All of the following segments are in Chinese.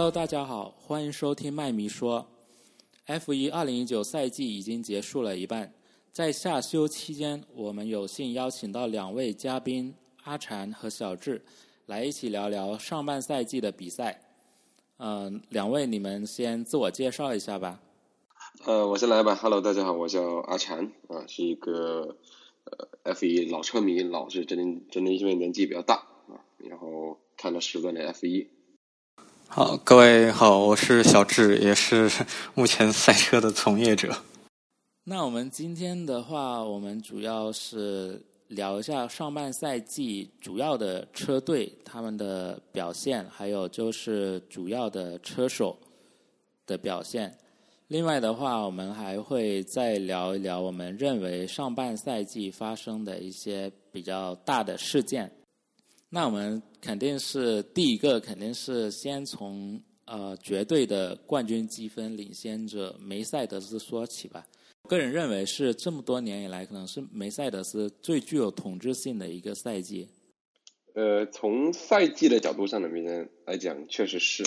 Hello，大家好，欢迎收听麦迷说。F 一二零一九赛季已经结束了一半，在夏休期间，我们有幸邀请到两位嘉宾阿禅和小智来一起聊聊上半赛季的比赛。嗯，两位你们先自我介绍一下吧。呃，我先来吧。Hello，大家好，我叫阿禅啊，是一个呃 F 一老车迷，老是真真的因为年纪比较大啊，然后看了十多年 F 一。好，各位好，我是小智，也是目前赛车的从业者。那我们今天的话，我们主要是聊一下上半赛季主要的车队他们的表现，还有就是主要的车手的表现。另外的话，我们还会再聊一聊我们认为上半赛季发生的一些比较大的事件。那我们肯定是第一个，肯定是先从呃绝对的冠军积分领先者梅赛德斯说起吧。个人认为是这么多年以来，可能是梅赛德斯最具有统治性的一个赛季。呃，从赛季的角度上的名人来讲，确实是，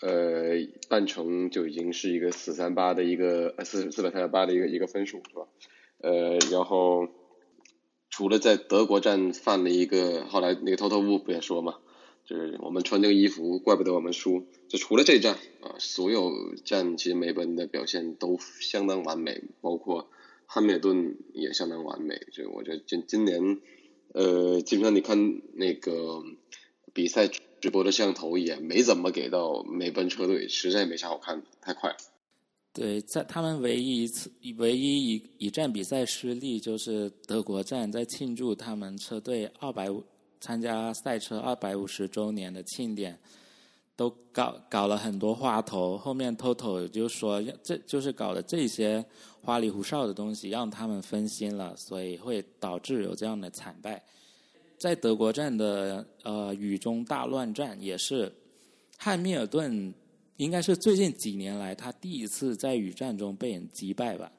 呃，半程就已经是一个四三八的一个四四百三十八的一个一个分数，是吧？呃，然后。除了在德国站犯了一个，后来那个偷偷不也说嘛，就是我们穿这个衣服，怪不得我们输。就除了这站啊，所有站其实梅奔的表现都相当完美，包括汉密尔顿也相当完美。就我觉得今今年，呃，基本上你看那个比赛直播的摄像头也没怎么给到梅奔车队，实在没啥好看的，太快了。对，在他们唯一一次、唯一一一站比赛失利，就是德国站，在庆祝他们车队二百五参加赛车二百五十周年的庆典，都搞搞了很多花头。后面 Toto 就说，这就是搞的这些花里胡哨的东西，让他们分心了，所以会导致有这样的惨败。在德国站的呃雨中大乱战，也是汉密尔顿。应该是最近几年来他第一次在雨战中被人击败吧，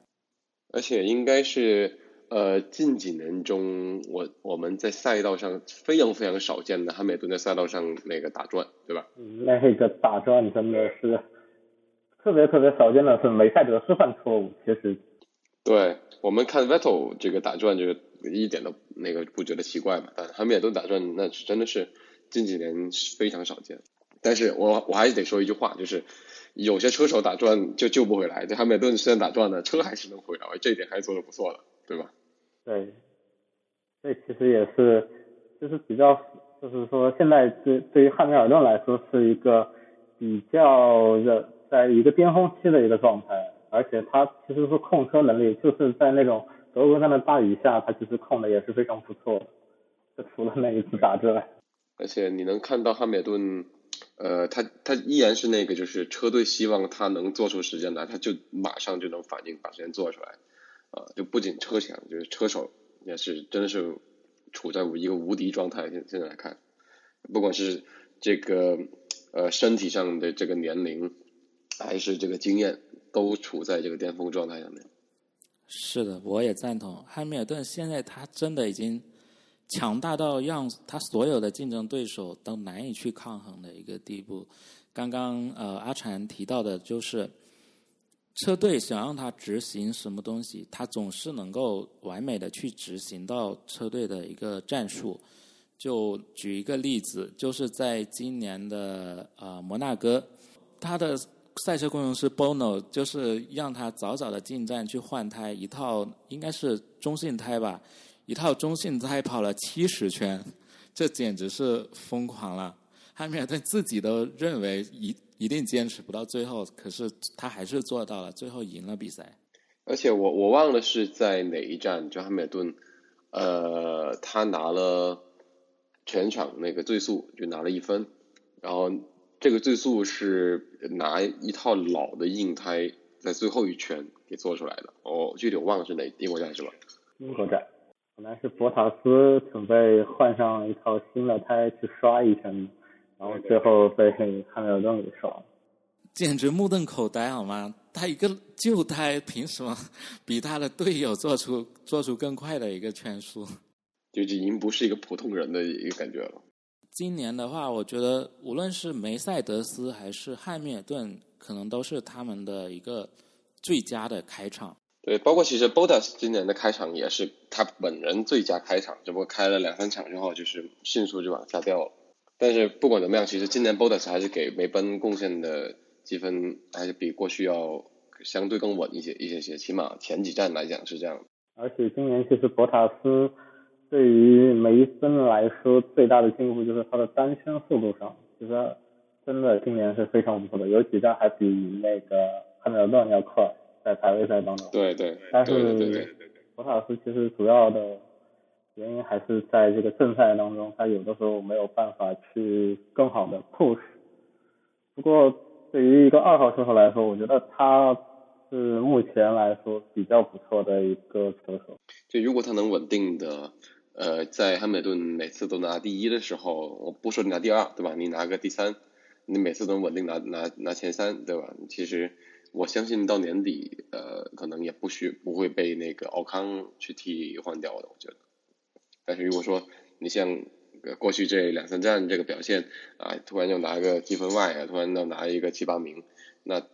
而且应该是呃近几年中我我们在赛道上非常非常少见的汉密尔顿在赛道上那个打转，对吧？那个打转真的是特别特别少见的是梅赛德斯犯错误，其实对我们看 Vettel 这个打转就一点都那个不觉得奇怪嘛，但汉密尔顿打转那是真的是近几年非常少见。但是我我还是得说一句话，就是有些车手打转就救不回来，这汉密尔顿虽然打转了，车还是能回来，这一点还是做的不错的，对吧？对，这其实也是，就是比较，就是说现在对对于汉密尔顿来说是一个比较的，在一个巅峰期的一个状态，而且他其实是控车能力，就是在那种德国站的大雨下，他其实控的也是非常不错的，就除了那一次打之外。而且你能看到汉密尔顿。呃，他他依然是那个，就是车队希望他能做出时间来，他就马上就能反应把时间做出来，啊，就不仅车强，就是车手也是真的是处在一个无敌状态。现现在来看，不管是这个呃身体上的这个年龄，还是这个经验，都处在这个巅峰状态上面。是的，我也赞同汉密尔顿。现在他真的已经。强大到让他所有的竞争对手都难以去抗衡的一个地步。刚刚呃阿禅提到的就是，车队想让他执行什么东西，他总是能够完美的去执行到车队的一个战术。就举一个例子，就是在今年的呃摩纳哥，他的赛车工程师 Bono 就是让他早早的进站去换胎，一套应该是中性胎吧。一套中性胎跑了七十圈，这简直是疯狂了。汉密尔顿自己都认为一一定坚持不到最后，可是他还是做到了，最后赢了比赛。而且我我忘了是在哪一站，就汉密尔顿，呃，他拿了全场那个最速，就拿了一分。然后这个最速是拿一套老的硬胎在最后一圈给做出来的。哦，具体我忘了是哪英国站是吧？英国站。本来是博塔斯准备换上一套新的胎去刷一圈，然后最后被汉密尔顿给刷了，简直目瞪口呆好吗？他一个旧胎凭什么比他的队友做出做出更快的一个圈速？就已经不是一个普通人的一个感觉了。今年的话，我觉得无论是梅赛德斯还是汉密尔顿，可能都是他们的一个最佳的开场。对，包括其实 Bottas 今年的开场也是他本人最佳开场，只不过开了两三场之后，就是迅速就往下掉了。但是不管怎么样，其实今年 Bottas 还是给梅奔贡献的积分还是比过去要相对更稳一些一些些，起码前几站来讲是这样。而且今年其实博塔斯对于梅奔来说最大的进步就是他的单圈速度上，其实真的今年是非常不错的，有几站还比那个汉密尔顿要快。在排位赛当中，对对，但是博塔斯其实主要的原因还是在这个正赛当中，他有的时候没有办法去更好的 push。不过对于一个二号车手来说，我觉得他是目前来说比较不错的一个车手。就如果他能稳定的，呃，在汉密尔顿每次都拿第一的时候，我不说你拿第二，对吧？你拿个第三，你每次都稳定拿拿拿前三，对吧？其实。我相信到年底，呃，可能也不需不会被那个奥康去替换掉的，我觉得。但是如果说你像过去这两三站这个表现啊，突然又拿个积分外啊，突然又拿一个七八名，那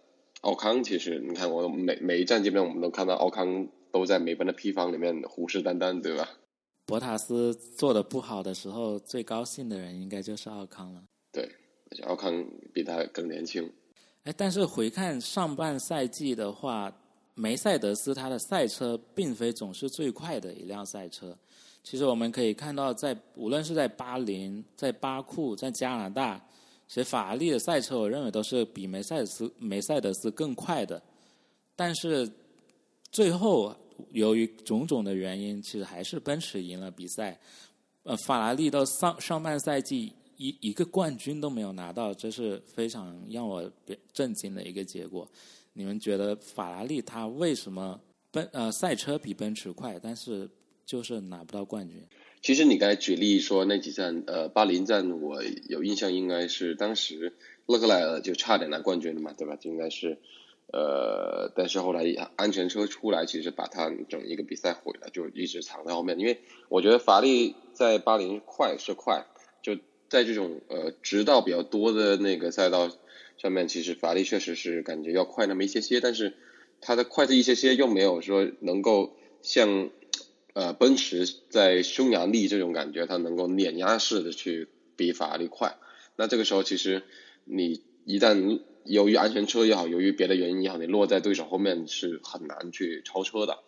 奥康其实你看我每每一站基本上我们都看到奥康都在每班的 P 方里面虎视眈眈，对吧？博塔斯做的不好的时候，最高兴的人应该就是奥康了。对，而且奥康比他更年轻。哎，但是回看上半赛季的话，梅赛德斯他的赛车并非总是最快的一辆赛车。其实我们可以看到，在无论是在巴林、在巴库、在加拿大，其实法拉利的赛车，我认为都是比梅赛德斯梅赛德斯更快的。但是最后由于种种的原因，其实还是奔驰赢了比赛。呃，法拉利到上上半赛季。一一个冠军都没有拿到，这是非常让我震惊的一个结果。你们觉得法拉利它为什么奔呃赛车比奔驰快，但是就是拿不到冠军？其实你刚才举例说那几站，呃，巴林站我有印象，应该是当时勒克莱尔就差点拿冠军了嘛，对吧？就应该是呃，但是后来安全车出来，其实把他整一个比赛毁了，就一直藏在后面。因为我觉得法拉利在巴林快是快，在这种呃直道比较多的那个赛道上面，其实法拉利确实是感觉要快那么一些些，但是它的快这一些些又没有说能够像呃奔驰在匈牙利这种感觉，它能够碾压式的去比法拉利快。那这个时候其实你一旦由于安全车也好，由于别的原因也好，你落在对手后面是很难去超车的。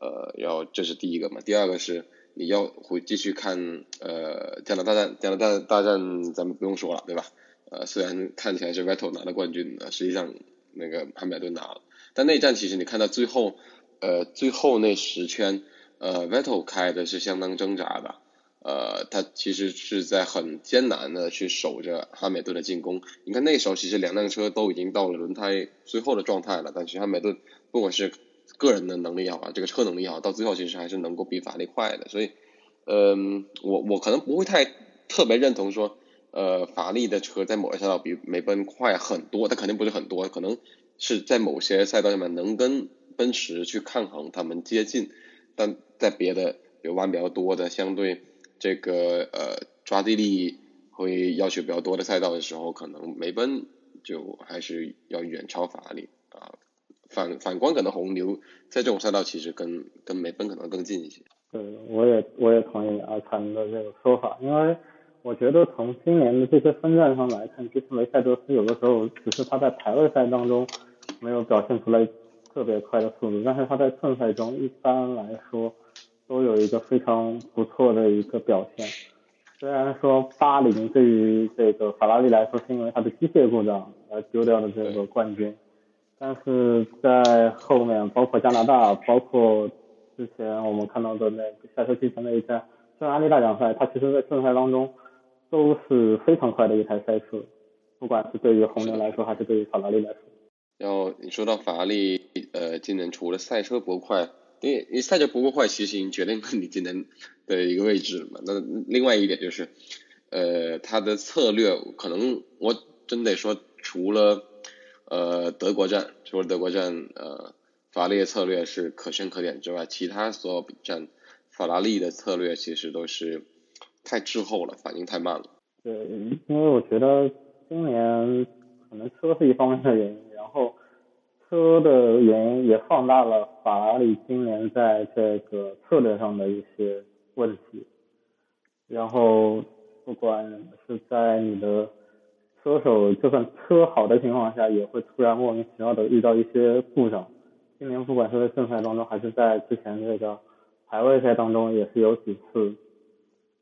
呃，要这是第一个嘛，第二个是。你要回继续看呃加拿大战加拿大大战咱们不用说了对吧？呃虽然看起来是 Vettel 拿了冠军，呃实际上那个汉密尔顿拿了，但那战其实你看到最后呃最后那十圈呃 Vettel 开的是相当挣扎的，呃他其实是在很艰难的去守着汉密尔顿的进攻。你看那时候其实两辆车都已经到了轮胎最后的状态了，但是汉密尔顿不管是个人的能力也好，这个车能力也好，到最后其实还是能够比法拉利快的。所以，嗯，我我可能不会太特别认同说，呃，法拉利的车在某些赛道比梅奔快很多，它肯定不是很多，可能是在某些赛道上面能跟奔驰去抗衡，他们接近，但在别的有弯比较多的，相对这个呃抓地力会要求比较多的赛道的时候，可能梅奔就还是要远超法拉利啊。反反观可能红牛在这种赛道其实跟跟梅奔可能更近一些。对，我也我也同意阿川的这个说法，因为我觉得从今年的这些分站上来看，其实梅赛德斯有的时候只是他在排位赛当中没有表现出来特别快的速度，但是他在正赛中一般来说都有一个非常不错的一个表现。虽然说八零对于这个法拉利来说是因为它的机械故障而丢掉了这个冠军。但是在后面，包括加拿大，包括之前我们看到的那个赛车积分那一站匈牙利大奖赛，它其实在正赛当中都是非常快的一台赛车，不管是对于红牛来说，还是对于法拉利来说。然后你说到法拉利，呃，今年除了赛车不够快，因为赛车不够快，其实已经决定了你今年的一个位置嘛。那另外一点就是，呃，它的策略可能我真得说，除了呃，德国站除了德国站，呃，法拉利的策略是可圈可点之外，其他所有站，法拉利的策略其实都是太滞后了，反应太慢了。对，因为我觉得今年可能车是一方面的原因，然后车的原因也放大了法拉利今年在这个策略上的一些问题。然后不管是在你的车手就算车好的情况下，也会突然莫名其妙的遇到一些故障。今年不管是在正赛当中，还是在之前这个排位赛当中，也是有几次。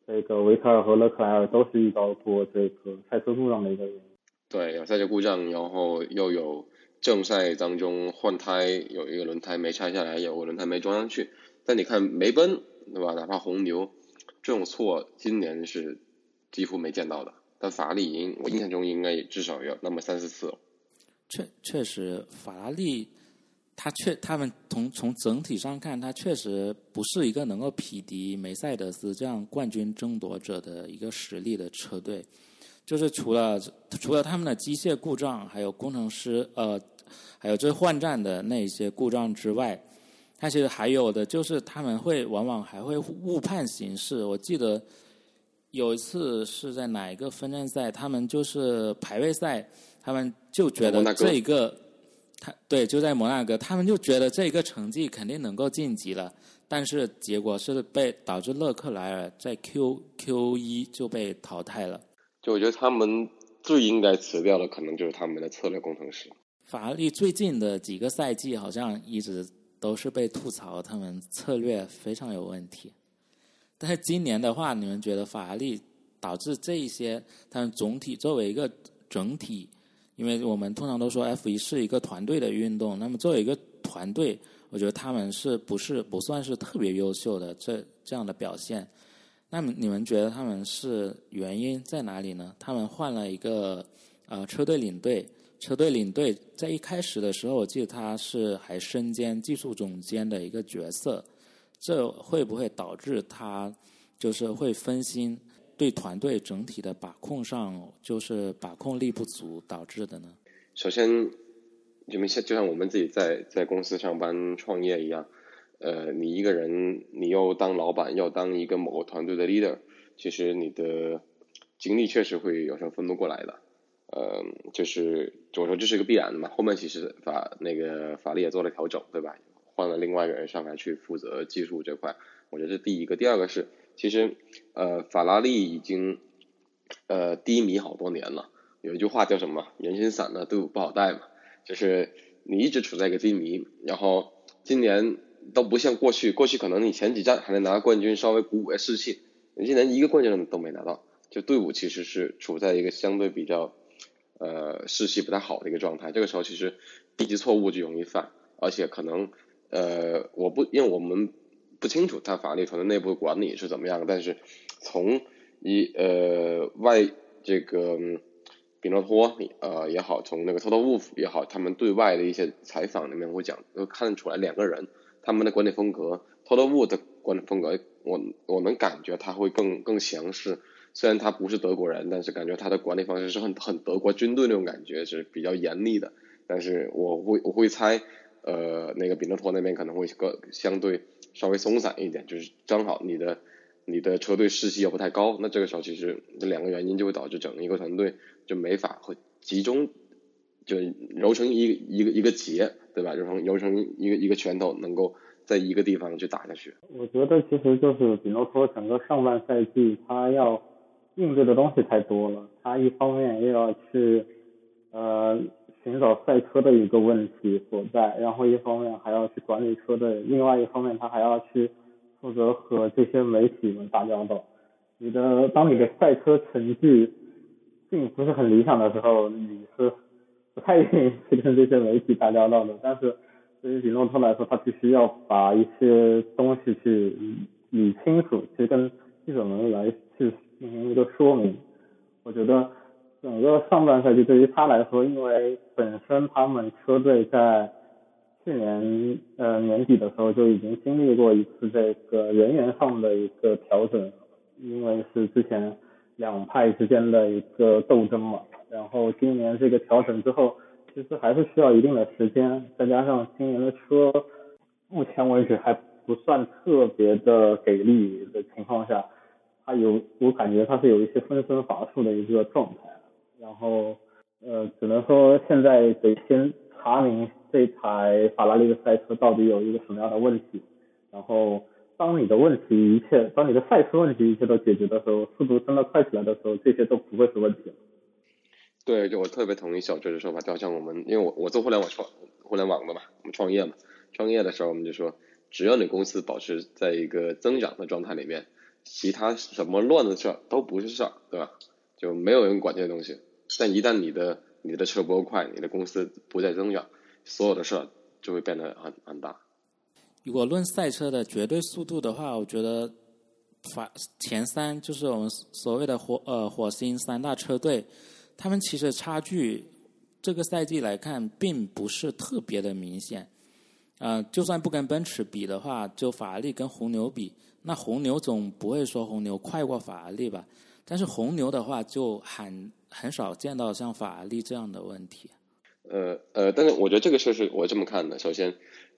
这个维特尔和勒克莱尔都是遇到过这个赛车故障的一个原因。对，有赛车故障，然后又有正赛当中换胎，有一个轮胎没拆下来，有个轮胎没装上去。但你看梅奔，对吧？哪怕红牛，这种错今年是几乎没见到的。但法拉利，应我印象中应该也至少有那么三四次。确确实，法拉利。他确，他们从从整体上看，他确实不是一个能够匹敌梅赛德斯这样冠军争夺者的一个实力的车队。就是除了除了他们的机械故障，还有工程师呃，还有这换站的那些故障之外，他其实还有的就是他们会往往还会误判形势。我记得有一次是在哪一个分站赛，他们就是排位赛，他们就觉得这一个。他对，就在摩纳哥，他们就觉得这一个成绩肯定能够晋级了，但是结果是被导致勒克莱尔在 Q Q 一就被淘汰了。就我觉得他们最应该辞掉的，可能就是他们的策略工程师。法拉利最近的几个赛季好像一直都是被吐槽他们策略非常有问题，但是今年的话，你们觉得法拉利导致这一些，他们总体作为一个整体。因为我们通常都说 F 一是一个团队的运动，那么作为一个团队，我觉得他们是不是不算是特别优秀的这这样的表现？那么你们觉得他们是原因在哪里呢？他们换了一个呃车队领队，车队领队在一开始的时候，我记得他是还身兼技术总监的一个角色，这会不会导致他就是会分心？对团队整体的把控上，就是把控力不足导致的呢。首先，你们像就像我们自己在在公司上班创业一样，呃，你一个人，你又当老板，要当一个某个团队的 leader，其实你的精力确实会有时候分不过来的。呃，就是怎么说，这是个必然的嘛。后面其实法那个法律也做了调整，对吧？换了另外一个人上来去负责技术这块，我觉得这第一个。第二个是。其实，呃，法拉利已经呃低迷好多年了。有一句话叫什么？人心散了，队伍不好带嘛。就是你一直处在一个低迷，然后今年都不像过去，过去可能你前几站还能拿冠军，稍微鼓舞下士气。你今年一个冠军都没拿到，就队伍其实是处在一个相对比较呃士气不太好的一个状态。这个时候其实低级错误就容易犯，而且可能呃我不因为我们。不清楚他法律团队内部管理是怎么样，但是从一呃外这个比诺托呃也好，从那个 Toto Wolf 也好，他们对外的一些采访里面会讲，都看得出来两个人他们的管理风格，Toto Wolf 的管理风格，我我能感觉他会更更强势，虽然他不是德国人，但是感觉他的管理方式是很很德国军队那种感觉，是比较严厉的，但是我会我会猜。呃，那个比诺托那边可能会个相对稍微松散一点，就是正好你的你的车队士气又不太高，那这个时候其实这两个原因就会导致整一个团队就没法会集中，就揉成一一个一个结，对吧？揉成揉成一个一个拳头，能够在一个地方去打下去。我觉得其实就是比诺托整个上半赛季他要应对的东西太多了，他一方面又要去呃。寻找赛车的一个问题所在，然后一方面还要去管理车队，另外一方面他还要去负责和这些媒体们打交道。你的当你的赛车成绩并不是很理想的时候，你是不太愿意去跟这些媒体打交道的。但是对于李诺特来说，他必须要把一些东西去理清楚，去跟记者们来去进行一个说明。我觉得。整个上半赛季对于他来说，因为本身他们车队在去年呃年底的时候就已经经历过一次这个人员上的一个调整，因为是之前两派之间的一个斗争嘛。然后今年这个调整之后，其实还是需要一定的时间，再加上今年的车目前为止还不算特别的给力的情况下。他有我感觉他是有一些分身乏术的一个状态，然后呃只能说现在得先查明这台法拉利的赛车到底有一个什么样的问题，然后当你的问题一切，当你的赛车问题一切都解决的时候，速度真的快起来的时候，这些都不会是问题了。对，就我特别同意小志的说法，就好像我们，因为我我做互联网创互联网的嘛，我们创业嘛，创业的时候我们就说，只要你公司保持在一个增长的状态里面，其他什么乱的事儿都不是事儿，对吧？就没有人管这些东西。但一旦你的你的车不够快，你的公司不再增长，所有的事儿就会变得很很大。如果论赛车的绝对速度的话，我觉得法前三就是我们所谓的火呃火星三大车队。他们其实差距，这个赛季来看，并不是特别的明显。呃，就算不跟奔驰比的话，就法拉利跟红牛比，那红牛总不会说红牛快过法拉利吧？但是红牛的话，就很很少见到像法拉利这样的问题。呃呃，但是我觉得这个事是我这么看的。首先，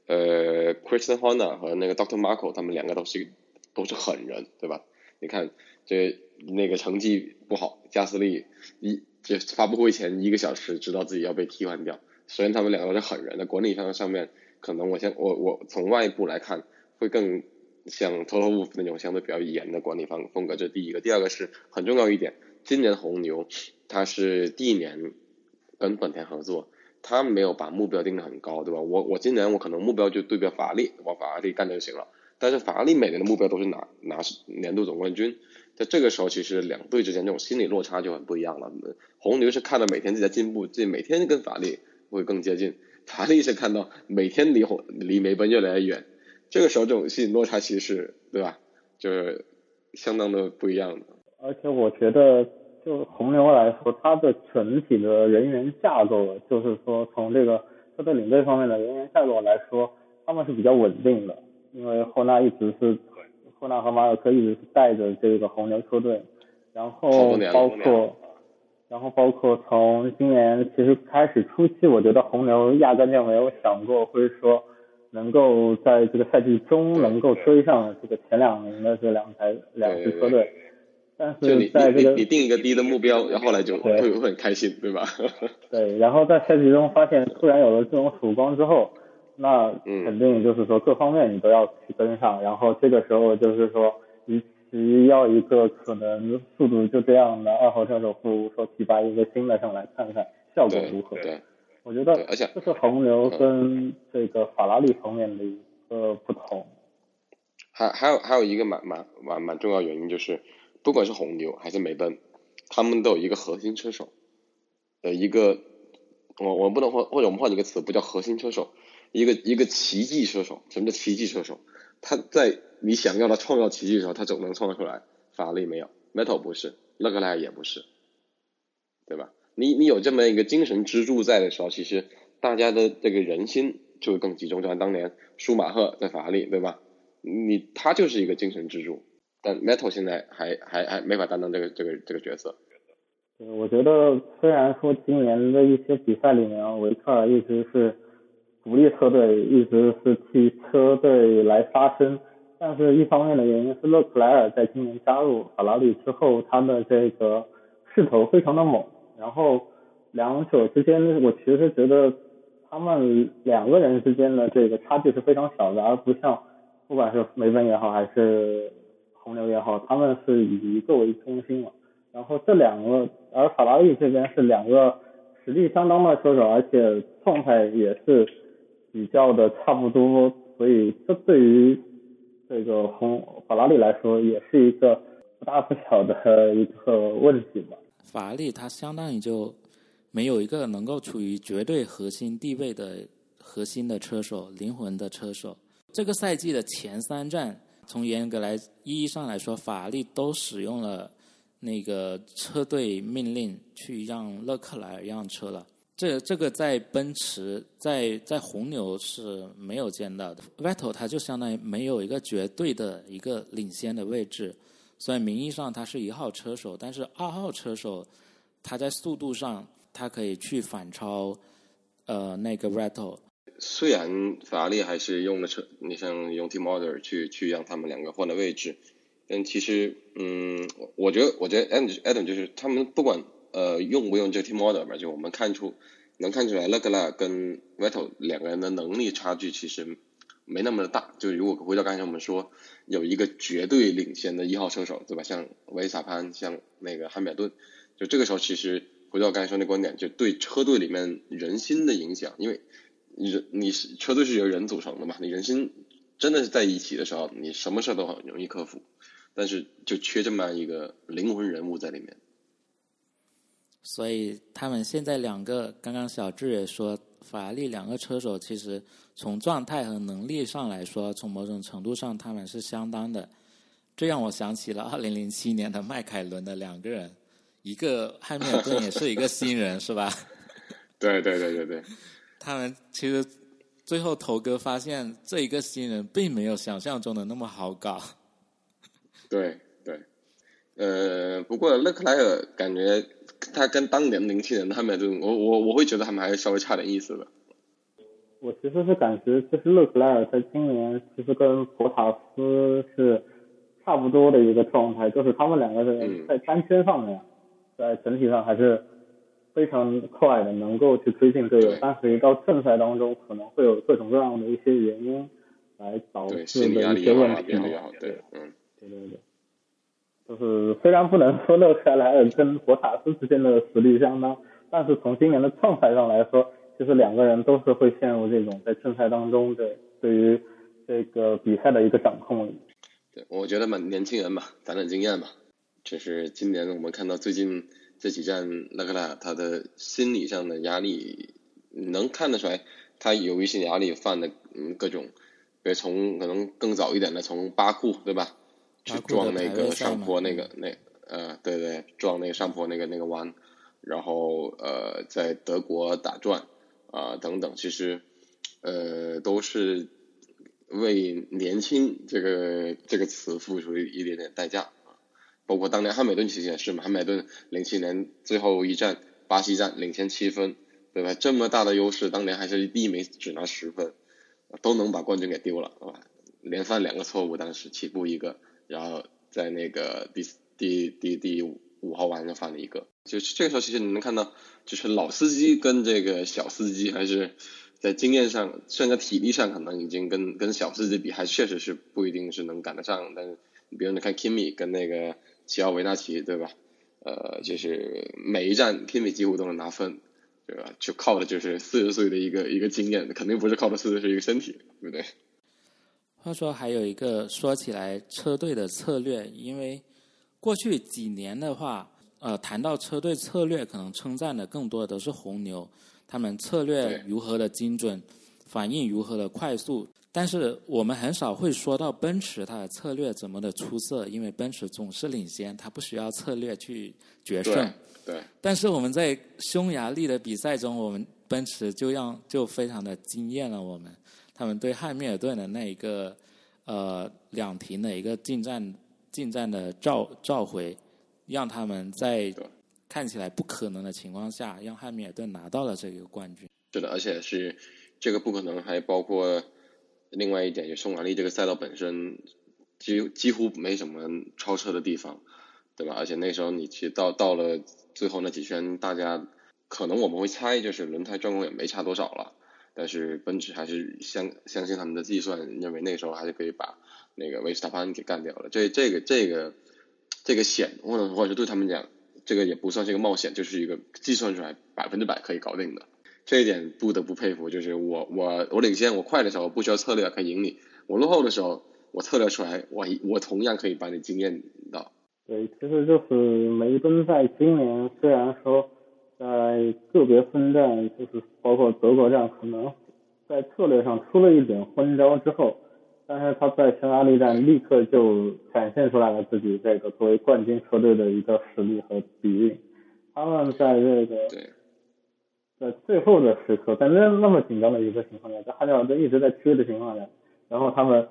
呃，Christian Horner 和那个 Dr. Marco 他们两个都是都是狠人，对吧？你看这那个成绩不好，加斯利一。就发布会前一个小时知道自己要被替换掉，虽然他们两个是狠人，那管理上上面可能我先我我从外部来看会更像 Toto Wolff 那种相对比较严的管理方风格，这第一个。第二个是很重要一点，今年红牛他是第一年跟本田合作，他没有把目标定的很高，对吧？我我今年我可能目标就对标法拉利，往法拉利干就行了。但是法拉利每年的目标都是拿拿年度总冠军。在这个时候，其实两队之间这种心理落差就很不一样了。红牛是看到每天自己在进步，自己每天跟法拉利会更接近；法拉利是看到每天离红离梅奔越来越远。这个时候，这种心理落差其实对吧，就是相当的不一样的。而且我觉得，就红牛来说，它的整体的人员架构，就是说从这个车队领队方面的人员架构来说，他们是比较稳定的，因为霍纳一直是。霍纳和马尔科一直是带着这个红牛车队，然后包括，然后包括从今年其实开始初期，我觉得红牛压根就没有想过会说能够在这个赛季中能够追上这个前两名的这两台两支车队。但是在这个你定一个低的目标，然后来就会会很开心，对吧？对，然后在赛季中发现突然有了这种曙光之后。那肯定就是说各方面你都要去跟上，然后这个时候就是说，与其要一个可能速度就这样的二号车手，不如说提拔一个新的上来看看效果如何。对，我觉得这是红牛跟这个法拉利方面的一个不同。还还有还有一个蛮蛮蛮蛮重要原因就是，不管是红牛还是梅奔，他们都有一个核心车手，呃一个我我不能换或者我们换一个词，不叫核心车手。一个一个奇迹车手，什么叫奇迹车手？他在你想要他创造奇迹的时候，他总能创造出来。法拉利没有，Metal 不是，勒克莱尔也不是，对吧？你你有这么一个精神支柱在的时候，其实大家的这个人心就会更集中。就像当年舒马赫在法拉利，对吧？你他就是一个精神支柱，但 Metal 现在还还还没法担当这个这个这个角色。对我觉得虽然说今年的一些比赛里面，维特尔一直是。主力车队一直是替车队来发声，但是一方面的原因是勒克莱尔在今年加入法拉利之后，他的这个势头非常的猛，然后两者之间，我其实觉得他们两个人之间的这个差距是非常小的，而不像不管是梅奔也好还是红牛也好，他们是以一个为中心嘛，然后这两个，而法拉利这边是两个实力相当的车手，而且状态也是。比较的差不多，所以这对于这个红法拉利来说也是一个不大不小的一个问题吧。法拉利它相当于就没有一个能够处于绝对核心地位的核心的车手，灵魂的车手。这个赛季的前三站，从严格来意义上来说，法拉利都使用了那个车队命令去让勒克莱尔让车了。这这个在奔驰在在红牛是没有见到的，Vettel 他就相当于没有一个绝对的一个领先的位置，所以名义上他是一号车手，但是二号车手他在速度上他可以去反超呃那个 Vettel。虽然法拉利还是用了车，你像用 Team Order 去去让他们两个换了位置，但其实，嗯，我觉得，我觉得 Adam Adam 就是他们不管呃用不用这 team model 吧，就我们看出能看出来 l e c l e r 跟 Vettel 两个人的能力差距其实没那么的大。就如果回到刚才我们说有一个绝对领先的一号车手，对吧？像维萨潘，像那个汉密尔顿，就这个时候其实回到刚才说那观点，就对车队里面人心的影响，因为人你是车队是由人组成的嘛，你人心真的是在一起的时候，你什么事都很容易克服。但是就缺这么一个灵魂人物在里面，所以他们现在两个，刚刚小智也说，法拉利两个车手其实从状态和能力上来说，从某种程度上他们是相当的。这让我想起了二零零七年的迈凯伦的两个人，一个汉密尔顿也是一个新人，是吧？对对对对对，他们其实最后头哥发现，这一个新人并没有想象中的那么好搞。对对，呃，不过勒克莱尔感觉他跟当年零七年的汉密尔顿，我我我会觉得他们还是稍微差点意思的。我其实是感觉，就是勒克莱尔在今年其实跟博塔斯是差不多的一个状态，就是他们两个人在单圈上面，在整体上还是非常快的，能够去推进队友，但是一到正赛当中，可能会有各种各样的一些原因来导致的一些问题。对，嗯。对对对，就是虽然不能说勒克莱尔跟博塔斯之间的实力相当，但是从今年的状态上来说，其实两个人都是会陷入这种在正赛当中的对于这个比赛的一个掌控里。对，我觉得嘛，年轻人嘛，攒攒经验嘛，这是今年我们看到最近这几站勒克莱尔他的心理上的压力，能看得出来，他有一些压力犯的嗯各种，比如从可能更早一点的从巴库对吧？去撞那个上坡那个那呃对对撞那个上坡那个那个弯，然后呃在德国打转啊等等，其实呃都是为年轻这个这个词付出一点点代价啊。包括当年汉密顿其实也是嘛，汉密顿零七年最后一站巴西站领先七分，对吧？这么大的优势，当年还是第一名只拿十分，都能把冠军给丢了，对吧？连犯两个错误，当时起步一个。然后在那个第第第第五号弯上犯了一个，就是这个时候其实你能看到，就是老司机跟这个小司机还是在经验上，甚至体力上可能已经跟跟小司机比，还确实是不一定是能赶得上。但是比如你看 Kimi 跟那个齐奥维纳奇，对吧？呃，就是每一站 Kimi 几乎都能拿分，对吧？就靠的就是四十岁的一个一个经验，肯定不是靠的四十岁一个身体，对不对？话说还有一个说起来车队的策略，因为过去几年的话，呃，谈到车队策略，可能称赞的更多的都是红牛，他们策略如何的精准，反应如何的快速。但是我们很少会说到奔驰它的策略怎么的出色，因为奔驰总是领先，它不需要策略去决胜。对。但是我们在匈牙利的比赛中，我们奔驰就让就非常的惊艳了我们。他们对汉密尔顿的那一个呃两停的一个进站进站的召召回，让他们在看起来不可能的情况下，让汉密尔顿拿到了这个冠军。是的，而且是这个不可能，还包括另外一点，就匈牙利这个赛道本身几几乎没什么超车的地方，对吧？而且那时候你其实到到了最后那几圈，大家可能我们会猜，就是轮胎状况也没差多少了。但是奔驰还是相相信他们的计算，认为那时候还是可以把那个维斯塔潘给干掉了。这这个这个这个险，或者或者对他们讲，这个也不算是一个冒险，就是一个计算出来百分之百可以搞定的。这一点不得不佩服，就是我我我领先我快的时候不需要策略可以赢你，我落后的时候我策略出来，我我同样可以把你惊艳到。对，其实就是梅奔在今年虽然说。在个别分站，就是包括德国站，可能在策略上出了一点昏招之后，但是他在匈牙利站立刻就展现出来了自己这个作为冠军车队的一个实力和底蕴。他们在这个在最后的时刻，在那那么紧张的一个情况下，在汉密尔顿一直在追的情况下，然后他们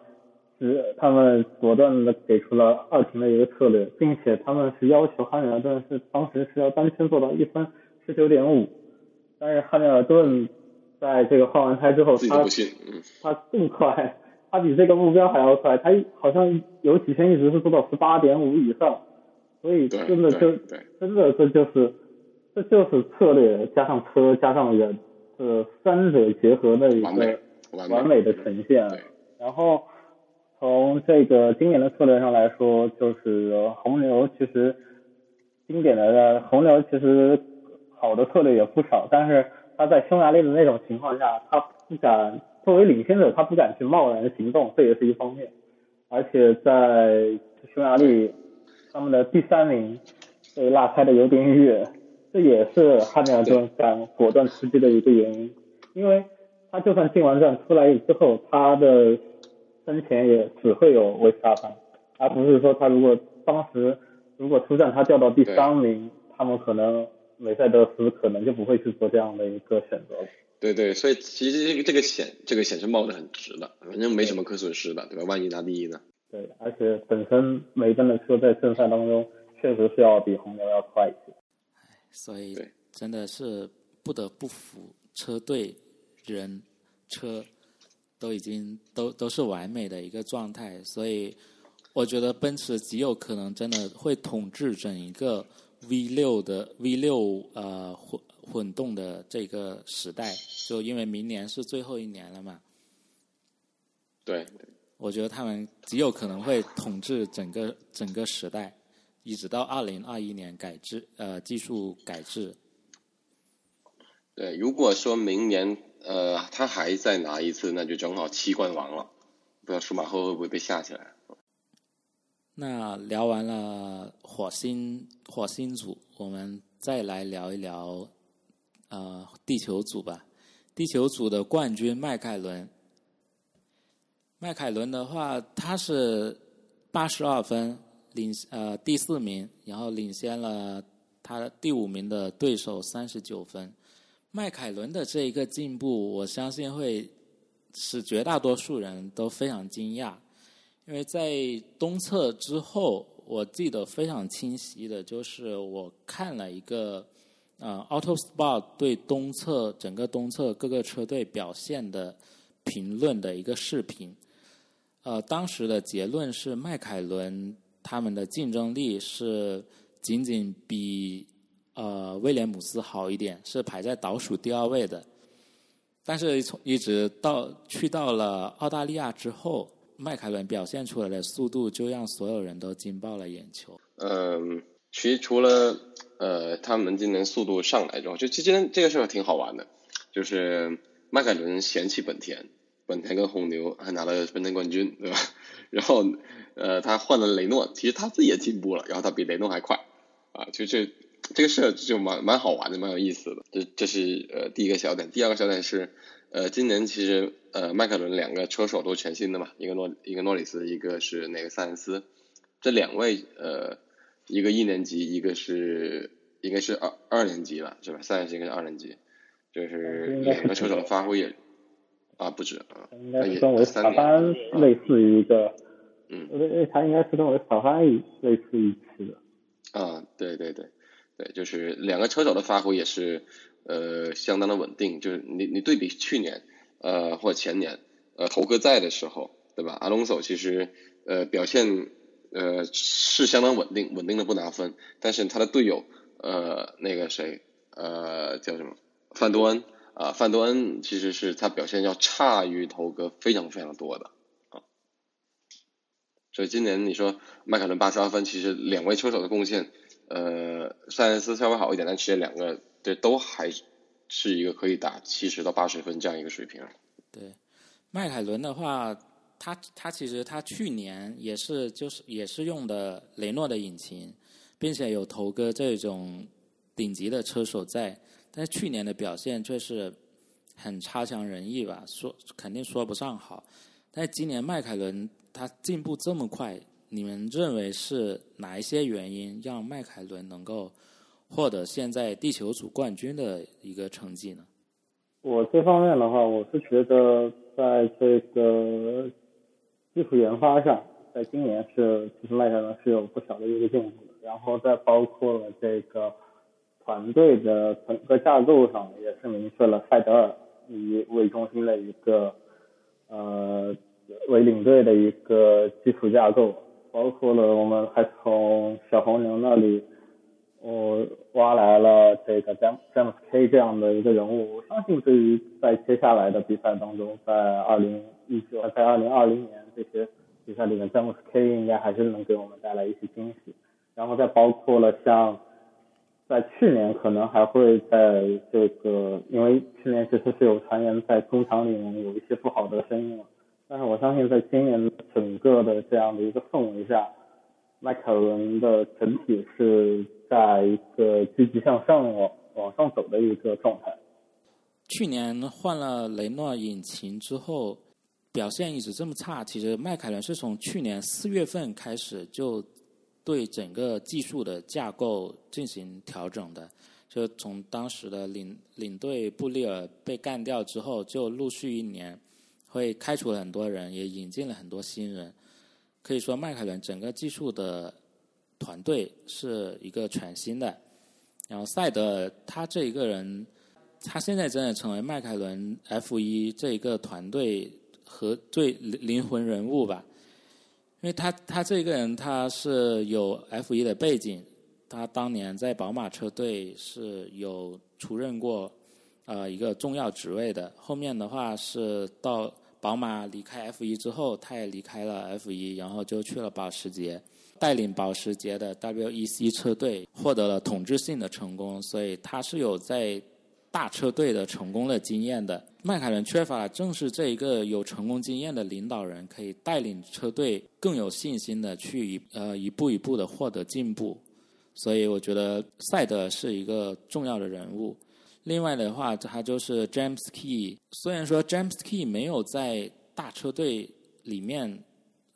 是他们果断的给出了二停的一个策略，并且他们是要求汉密尔顿是当时是要单圈做到一分。十九点五，但是汉密尔顿在这个换完胎之后，他他更快，他比这个目标还要快，他好像有几天一直是做到十八点五以上，所以真的就真的这就是这就是策略加上车加上人，这三者结合的一个完美的呈现。然后从这个今年的策略上来说，就是红牛其实经典的红牛其实好的策略也不少，但是他在匈牙利的那种情况下，他不敢。作为领先者，他不敢去贸然行动，这也是一方面。而且在匈牙利，他们的第三名被拉开的有点远，这也是汉密尔顿敢果断出击的一个原因。因为他就算进完站出来之后，他的身前也只会有维斯塔潘，而不是说他如果当时如果出战他掉到第三名，他们可能梅赛德斯可能就不会去做这样的一个选择了。对对，所以其实这个这个险，这个险是冒的很值的，反正没什么可损失的，对吧？万一拿第一呢？对，而且本身梅奔的车在正赛当中确实是要比红牛要快一些。所以真的是不得不服，车队、人、车都已经都都是完美的一个状态，所以我觉得奔驰极有可能真的会统治整一个 V 六的 V 六呃混。混动的这个时代，就因为明年是最后一年了嘛。对，我觉得他们极有可能会统治整个整个时代，一直到二零二一年改制呃技术改制。对，如果说明年呃他还再拿一次，那就正好七冠王了。不知道舒马赫会不会被吓起来？那聊完了火星火星组，我们再来聊一聊。呃，地球组吧，地球组的冠军迈凯伦。迈凯伦的话，他是八十二分领呃第四名，然后领先了他第五名的对手三十九分。迈凯伦的这一个进步，我相信会使绝大多数人都非常惊讶，因为在东侧之后，我记得非常清晰的就是我看了一个。呃 AutoSpot 对东侧整个东侧各个车队表现的评论的一个视频，呃，当时的结论是迈凯伦他们的竞争力是仅仅比呃威廉姆斯好一点，是排在倒数第二位的。但是从一直到去到了澳大利亚之后，迈凯伦表现出来的速度就让所有人都惊爆了眼球。嗯。其实除了呃，他们今年速度上来之后，就其实这个事儿挺好玩的，就是迈凯伦嫌弃本田，本田跟红牛还拿了本田冠军，对吧？然后呃，他换了雷诺，其实他自己也进步了，然后他比雷诺还快，啊，就这这个事儿就蛮蛮好玩的，蛮有意思的。这这是呃第一个小点，第二个小点是呃，今年其实呃，迈凯伦两个车手都全新的嘛，一个诺一个诺里斯，一个是那个塞恩斯，这两位呃。一个一年级，一个是应该是二二年级了，是吧？三年级应该是二年级，就是两个车手的发挥也啊不止啊，应该是跟维斯塔潘类似于一个，嗯，他应该是跟维斯塔潘类似一次的。啊，对对对对，就是两个车手的发挥也是呃相当的稳定，就是你你对比去年呃或前年呃头哥在的时候，对吧？阿隆索其实呃表现。呃，是相当稳定，稳定的不拿分。但是他的队友，呃，那个谁，呃，叫什么？范多恩啊，范多恩其实是他表现要差于头哥非常非常多的啊。所以今年你说迈凯伦八十二分，其实两位车手的贡献，呃，塞恩斯稍微好一点，但其实两个对都还是一个可以打七十到八十分这样一个水平。对，迈凯伦的话。他他其实他去年也是就是也是用的雷诺的引擎，并且有头哥这种顶级的车手在，但是去年的表现却是很差强人意吧，说肯定说不上好。但今年迈凯伦它进步这么快，你们认为是哪一些原因让迈凯伦能够获得现在地球组冠军的一个成绩呢？我这方面的话，我是觉得在这个。技术研发上，在今年是其实迈凯伦是有不小的一个进步的，然后再包括了这个团队的整个架构上，也是明确了赛德尔以为中心的一个呃为领队的一个基础架构，包括了我们还从小红牛那里，我挖来了这个詹詹姆斯 K 这样的一个人物。我相信对于在接下来的比赛当中，在二零一九、在二零二零年这些比赛里面，詹姆斯 K 应该还是能给我们带来一些惊喜。然后再包括了像。在去年可能还会在这个，因为去年其实是有传言在工厂里面有一些不好的声音了，但是我相信在今年整个的这样的一个氛围下，迈凯伦的整体是在一个积极向上往往上走的一个状态。去年换了雷诺引擎之后，表现一直这么差，其实迈凯伦是从去年四月份开始就。对整个技术的架构进行调整的，就从当时的领领队布利尔被干掉之后，就陆续一年会开除了很多人，也引进了很多新人。可以说，迈凯伦整个技术的团队是一个全新的。然后赛德他这一个人，他现在真的成为迈凯伦 F 一这一个团队和最灵魂人物吧。因为他他这个人他是有 F 一的背景，他当年在宝马车队是有出任过呃一个重要职位的。后面的话是到宝马离开 F 一之后，他也离开了 F 一，然后就去了保时捷，带领保时捷的 WEC 车队获得了统治性的成功，所以他是有在。大车队的成功的经验的，迈凯伦缺乏正是这一个有成功经验的领导人，可以带领车队更有信心的去一呃一步一步的获得进步，所以我觉得赛德是一个重要的人物。另外的话，他就是 James Key，虽然说 James Key 没有在大车队里面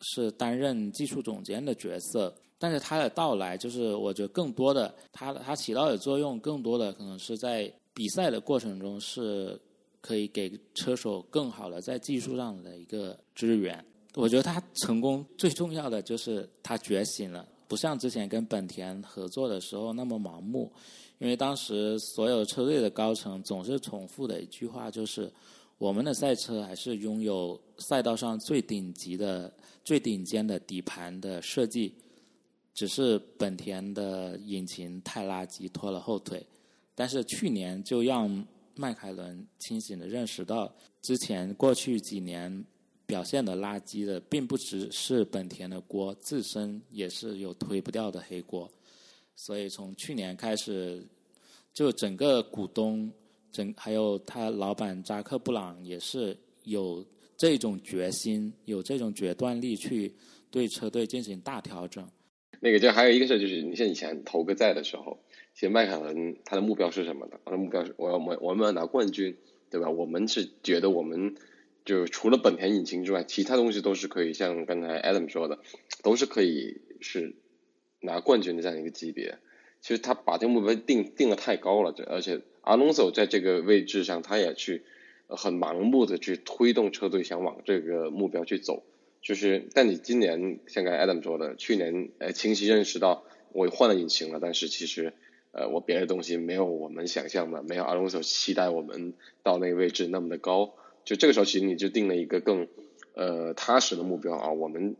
是担任技术总监的角色，但是他的到来就是我觉得更多的他他起到的作用更多的可能是在。比赛的过程中是可以给车手更好的在技术上的一个支援。我觉得他成功最重要的就是他觉醒了，不像之前跟本田合作的时候那么盲目。因为当时所有车队的高层总是重复的一句话就是：我们的赛车还是拥有赛道上最顶级的、最顶尖的底盘的设计，只是本田的引擎太垃圾，拖了后腿。但是去年就让迈凯伦清醒的认识到，之前过去几年表现的垃圾的，并不只是本田的锅，自身也是有推不掉的黑锅。所以从去年开始，就整个股东，整还有他老板扎克布朗也是有这种决心，有这种决断力去对车队进行大调整。那个就还有一个事就是，你像以前头个在的时候。其实迈凯伦他的目标是什么呢？他的目标是我要我我们要拿冠军，对吧？我们是觉得我们就除了本田引擎之外，其他东西都是可以像刚才 Adam 说的，都是可以是拿冠军的这样一个级别。其实他把这个目标定定的太高了，而且阿隆索在这个位置上，他也去很盲目的去推动车队想往这个目标去走。就是但你今年像刚才 Adam 说的，去年呃清晰认识到我换了引擎了，但是其实。呃，我别的东西没有我们想象的，没有阿隆索期待我们到那个位置那么的高。就这个时候，其实你就定了一个更呃踏实的目标啊。我们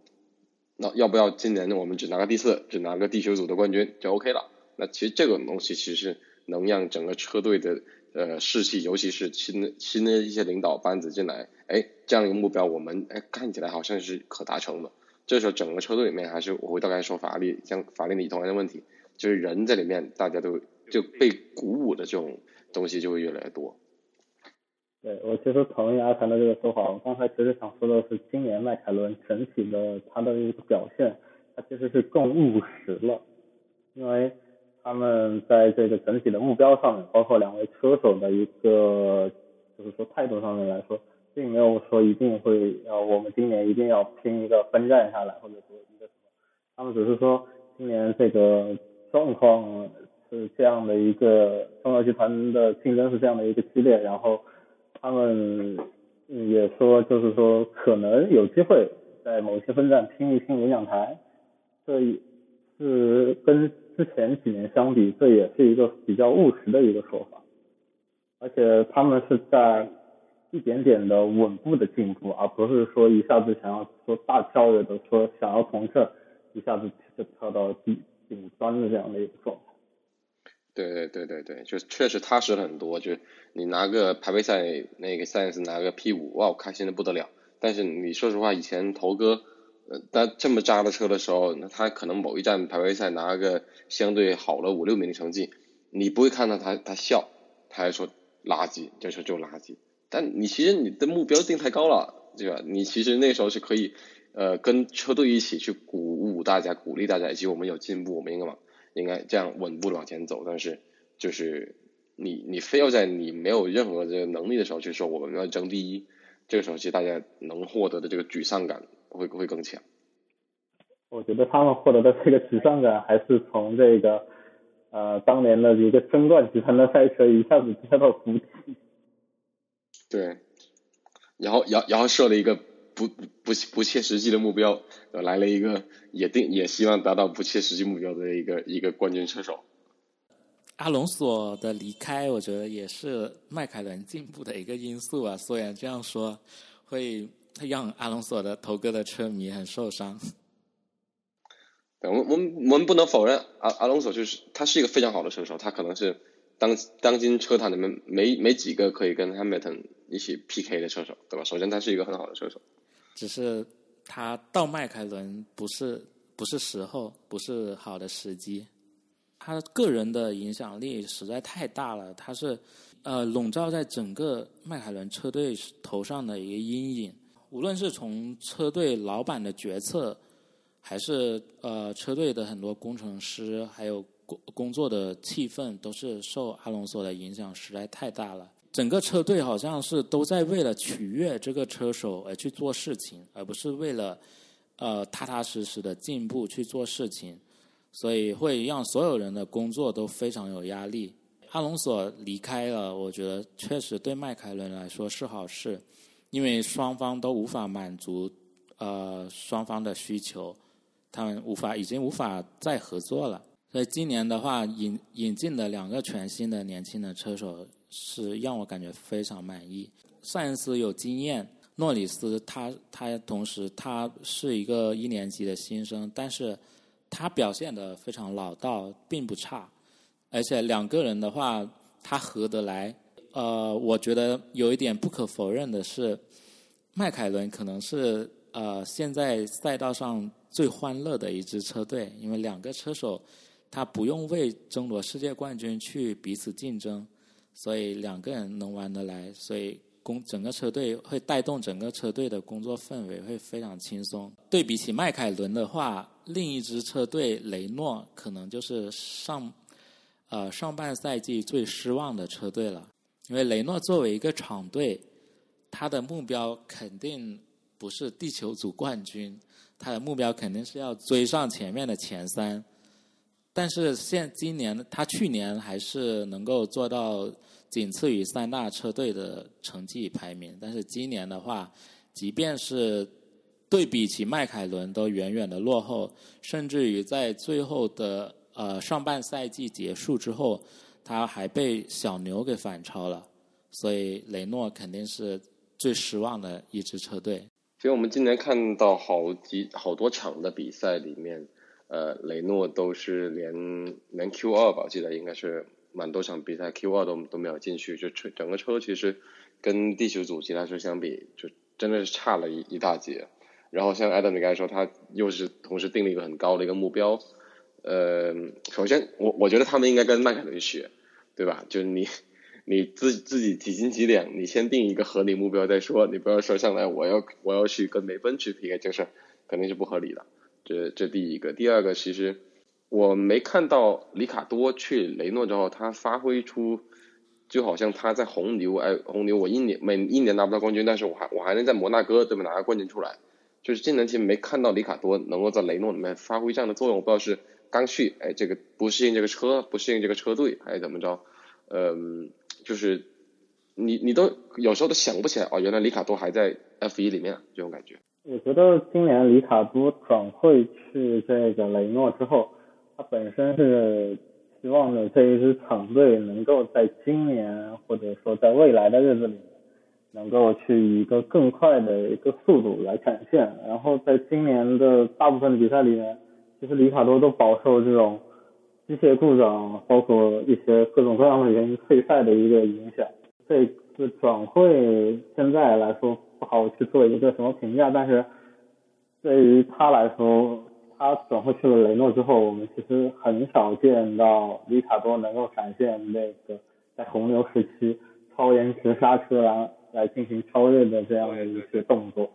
那要不要今年我们只拿个第四，只拿个地球组的冠军就 OK 了？那其实这个东西其实是能让整个车队的呃士气，尤其是新的新的一些领导班子进来，哎，这样一个目标我们哎看起来好像是可达成的。这时候整个车队里面还是我回到刚才说法拉利，像法拉利同样的问题。就是人在里面，大家都就被鼓舞的这种东西就会越来越多。对，我其实同意阿谭的这个说法。我刚才其实想说的是，今年迈凯伦整体的它的一个表现，它其实是更务实了，因为他们在这个整体的目标上面，包括两位车手的一个就是说态度上面来说，并没有说一定会要我们今年一定要拼一个分站下来，或者说一个什么，他们只是说今年这个。状况是这样的一个中药集团的竞争是这样的一个激烈，然后他们也说就是说可能有机会在某些分站拼一拼领奖台，这是跟之前几年相比，这也是一个比较务实的一个说法，而且他们是在一点点的稳步的进步，而不是说一下子想要说大跳跃的说想要从这一下子就跳到顶顶端的这样的一个状态。对对对对对，就确实踏实很多。就是你拿个排位赛那个赛事拿个 P 五，哇，我开心的不得了。但是你说实话，以前头哥呃，他这么渣的车的时候，他可能某一站排位赛拿个相对好了五六名的成绩，你不会看到他他笑，他还说垃圾，这车就垃圾。但你其实你的目标定太高了，对吧？你其实那时候是可以呃跟车队一起去鼓舞大家，鼓励大家，以及我们有进步，我们应该往。应该这样稳步的往前走，但是就是你你非要在你没有任何这个能力的时候去说我们要争第一，这个时候其实大家能获得的这个沮丧感会会更强。我觉得他们获得的这个沮丧感还是从这个呃当年的一个争冠集团的赛车一下子跌到谷底。对，然后然然后设了一个。不不不切实际的目标，来了一个也定也希望达到不切实际目标的一个一个冠军车手。阿隆索的离开，我觉得也是迈凯伦进步的一个因素啊。虽然这样说，会让阿隆索的头哥的车迷很受伤。我们我们我们不能否认阿阿隆索就是他是一个非常好的车手，他可能是当当今车坛里面没没几个可以跟 Hamilton 一起 PK 的车手，对吧？首先他是一个很好的车手。只是他到迈凯伦不是不是时候，不是好的时机。他个人的影响力实在太大了，他是呃笼罩在整个迈凯伦车队头上的一个阴影。无论是从车队老板的决策，还是呃车队的很多工程师，还有工工作的气氛，都是受阿隆索的影响实在太大了。整个车队好像是都在为了取悦这个车手而去做事情，而不是为了呃踏踏实实的进步去做事情，所以会让所有人的工作都非常有压力。阿隆索离开了，我觉得确实对迈凯伦来说是好事，因为双方都无法满足呃双方的需求，他们无法已经无法再合作了。所以今年的话，引引进的两个全新的年轻的车手。是让我感觉非常满意。塞恩斯有经验，诺里斯他他同时他是一个一年级的新生，但是他表现的非常老道，并不差。而且两个人的话，他合得来。呃，我觉得有一点不可否认的是，迈凯伦可能是呃现在赛道上最欢乐的一支车队，因为两个车手他不用为争夺世界冠军去彼此竞争。所以两个人能玩得来，所以工整个车队会带动整个车队的工作氛围会非常轻松。对比起迈凯伦的话，另一支车队雷诺可能就是上呃上半赛季最失望的车队了。因为雷诺作为一个厂队，他的目标肯定不是地球组冠军，他的目标肯定是要追上前面的前三。但是现今年他去年还是能够做到仅次于三大车队的成绩排名，但是今年的话，即便是对比起迈凯伦都远远的落后，甚至于在最后的呃上半赛季结束之后，他还被小牛给反超了，所以雷诺肯定是最失望的一支车队。所以我们今年看到好几好多场的比赛里面。呃，雷诺都是连连 Q 二吧，我记得应该是蛮多场比赛 Q 二都都没有进去，就车整个车其实跟地球组其他车相比，就真的是差了一一大截。然后像艾德你刚才说，他又是同时定了一个很高的一个目标。呃，首先我我觉得他们应该跟迈凯伦学，对吧？就是你你自自己几斤几两，你先定一个合理目标再说，你不要说上来我要我要去跟梅奔去 PK，这事肯定是不合理的。这这第一个，第二个，其实我没看到里卡多去雷诺之后，他发挥出就好像他在红牛，哎，红牛我一年每一年拿不到冠军，但是我还我还能在摩纳哥对吧拿个冠军出来，就是今年其实没看到里卡多能够在雷诺里面发挥这样的作用，我不知道是刚去，哎，这个不适应这个车，不适应这个车队，还是怎么着，嗯，就是你你都有时候都想不起来，哦，原来里卡多还在 F 一里面这种感觉。我觉得今年里卡多转会去这个雷诺之后，他本身是希望着这一支厂队能够在今年或者说在未来的日子里能够去以一个更快的一个速度来展现。然后在今年的大部分的比赛里面，其实里卡多都饱受这种机械故障，包括一些各种各样的原因退赛的一个影响。这次转会现在来说不好去做一个什么评价，但是对于他来说，他转会去了雷诺之后，我们其实很少见到里卡多能够展现那个在红牛时期超延迟刹车来来进行超越的这样的一些动作。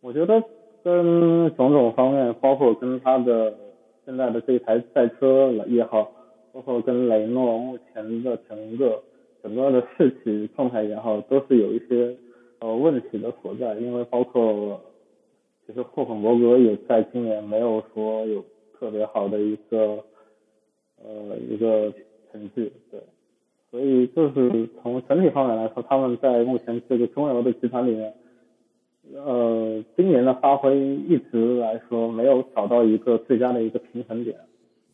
我觉得跟种种方面，包括跟他的现在的这台赛车也好，包括跟雷诺目前的整个整个的士气状态也好，都是有一些呃问题的所在，因为包括。其实霍肯伯格也在今年没有说有特别好的一个呃一个成绩，对，所以就是从整体方面来说，他们在目前这个中游的集团里面，呃，今年的发挥一直来说没有找到一个最佳的一个平衡点，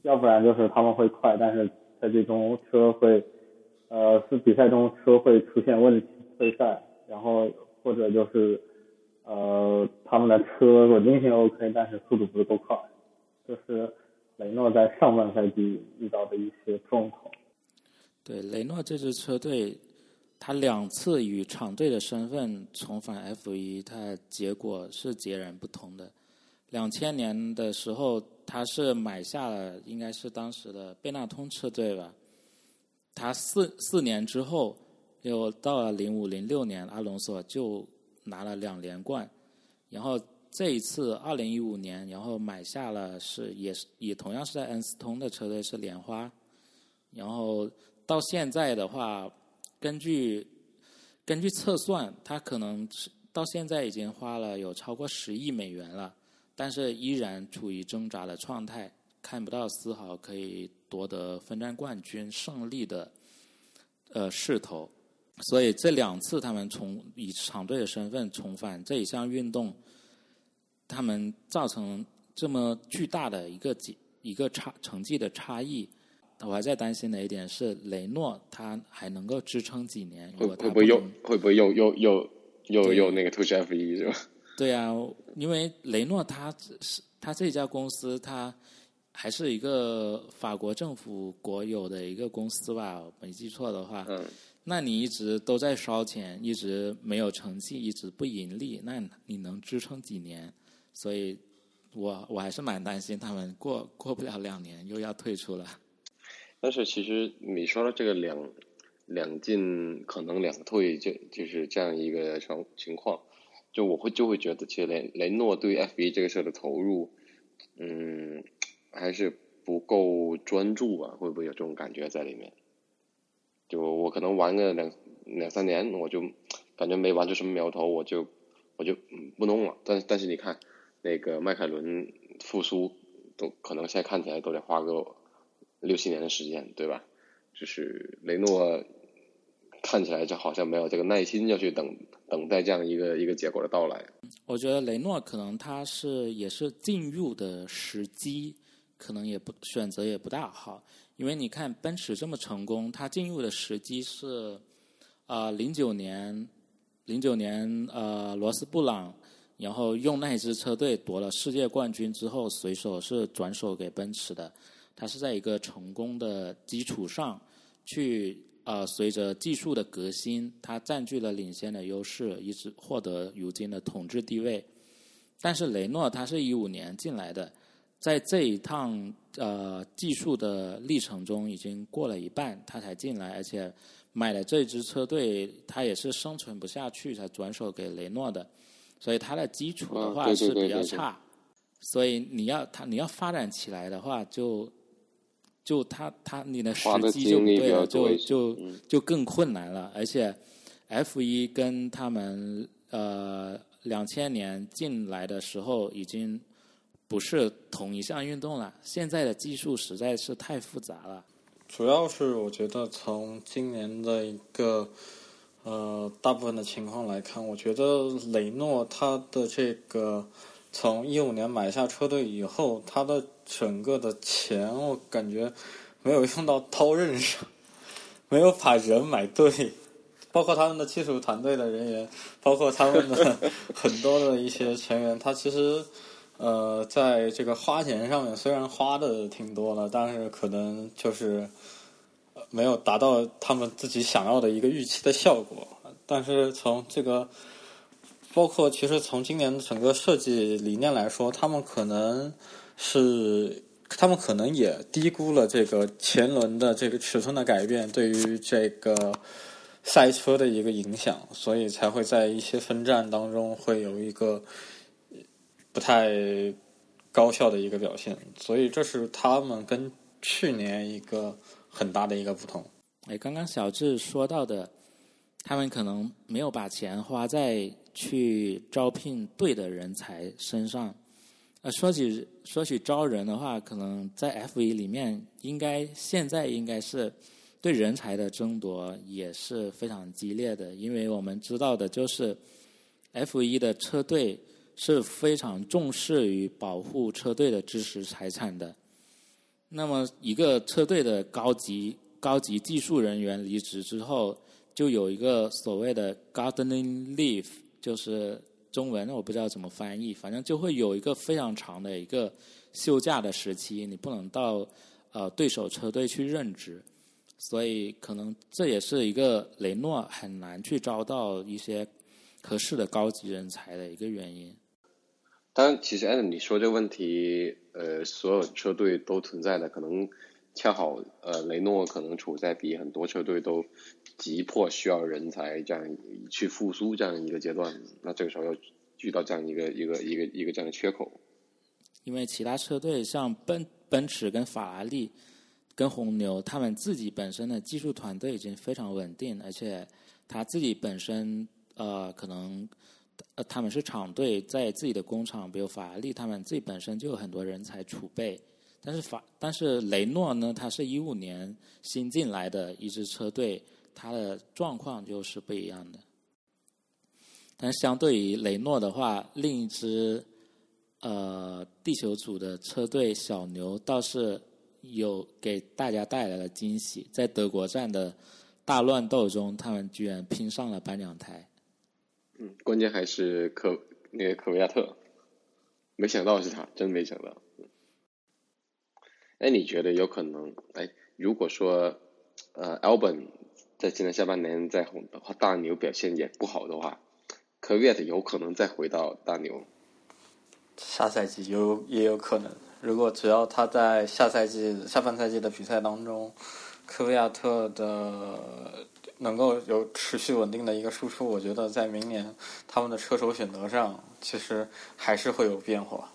要不然就是他们会快，但是在这中车会呃是比赛中车会出现问题退赛，然后或者就是。呃，他们的车稳定性 OK，但是速度不是够快，这是雷诺在上半赛季遇到的一些状况。对，雷诺这支车队，他两次以厂队的身份重返 F 一，他结果是截然不同的。两千年的时候，他是买下了应该是当时的贝纳通车队吧。他四四年之后，又到了零五零六年，阿隆索就。拿了两连冠，然后这一次二零一五年，然后买下了是也是也同样是在恩斯通的车队是莲花，然后到现在的话，根据根据测算，他可能是到现在已经花了有超过十亿美元了，但是依然处于挣扎的状态，看不到丝毫可以夺得分站冠军胜利的呃势头。所以这两次他们从以厂队的身份重返这一项运动，他们造成这么巨大的一个几一个差成绩的差异，我还在担心的一点是雷诺他还能够支撑几年？会会不会又会不会又又又又又那个 to F 一是吧？对啊，因为雷诺他是他这家公司，他还是一个法国政府国有的一个公司吧？没记错的话。嗯。那你一直都在烧钱，一直没有成绩，一直不盈利，那你能支撑几年？所以，我我还是蛮担心他们过过不了两年又要退出了。但是其实你说的这个两两进可能两退，就就是这样一个情情况，就我会就会觉得，其实雷雷诺对 F 一这个事的投入，嗯，还是不够专注啊，会不会有这种感觉在里面？就我可能玩个两两三年，我就感觉没玩出什么苗头，我就我就不弄了。但但是你看，那个迈凯伦复苏都可能现在看起来都得花个六七年的时间，对吧？就是雷诺看起来就好像没有这个耐心要去等等待这样一个一个结果的到来。我觉得雷诺可能他是也是进入的时机，可能也不选择也不大好。因为你看奔驰这么成功，它进入的时机是，啊，零九年，零九年，呃，罗斯布朗，然后用那支车队夺了世界冠军之后，随手是转手给奔驰的。它是在一个成功的基础上，去呃，随着技术的革新，它占据了领先的优势，一直获得如今的统治地位。但是雷诺他是一五年进来的。在这一趟呃技术的历程中，已经过了一半，他才进来，而且买了这支车队，他也是生存不下去才转手给雷诺的，所以他的基础的话是比较差，所以你要他你要发展起来的话，就就他他你的时机就不对了，就就就更困难了，而且 F 一跟他们呃两千年进来的时候已经。不是同一项运动了，现在的技术实在是太复杂了。主要是我觉得从今年的一个呃大部分的情况来看，我觉得雷诺他的这个从一五年买下车队以后，他的整个的钱我感觉没有用到刀刃上，没有把人买对，包括他们的技术团队的人员，包括他们的 很多的一些成员，他其实呃，在这个花钱上面虽然花的挺多了，但是可能就是没有达到他们自己想要的一个预期的效果。但是从这个，包括其实从今年整个设计理念来说，他们可能是。他们可能也低估了这个前轮的这个尺寸的改变对于这个赛车的一个影响，所以才会在一些分站当中会有一个不太高效的一个表现。所以这是他们跟去年一个很大的一个不同。哎，刚刚小智说到的，他们可能没有把钱花在去招聘对的人才身上。呃，说起说起招人的话，可能在 F 一里面，应该现在应该是对人才的争夺也是非常激烈的，因为我们知道的就是 F 一的车队是非常重视于保护车队的知识财产的。那么，一个车队的高级高级技术人员离职之后，就有一个所谓的 gardening leave，就是。中文我不知道怎么翻译，反正就会有一个非常长的一个休假的时期，你不能到呃对手车队去任职，所以可能这也是一个雷诺很难去招到一些合适的高级人才的一个原因。当然，其实按你说这个问题，呃，所有车队都存在的，可能恰好呃雷诺可能处在比很多车队都。急迫需要人才这样去复苏这样一个阶段，那这个时候要遇到这样一个一个一个一个这样的缺口。因为其他车队像奔奔驰跟法拉利跟红牛，他们自己本身的技术团队已经非常稳定，而且他自己本身呃可能呃他们是厂队在自己的工厂，比如法拉利他们自己本身就有很多人才储备，但是法但是雷诺呢，它是一五年新进来的一支车队。它的状况就是不一样的，但相对于雷诺的话，另一支呃地球组的车队小牛倒是有给大家带来了惊喜，在德国站的大乱斗中，他们居然拼上了颁奖台。嗯，关键还是科那个科维亚特，没想到是他，真没想到。哎，你觉得有可能？哎，如果说呃，Albon。在今年下半年再红的话，大牛表现也不好的话，科维特有可能再回到大牛。下赛季有也有可能，如果只要他在下赛季下半赛季的比赛当中，科维亚特的能够有持续稳定的一个输出，我觉得在明年他们的车手选择上，其实还是会有变化。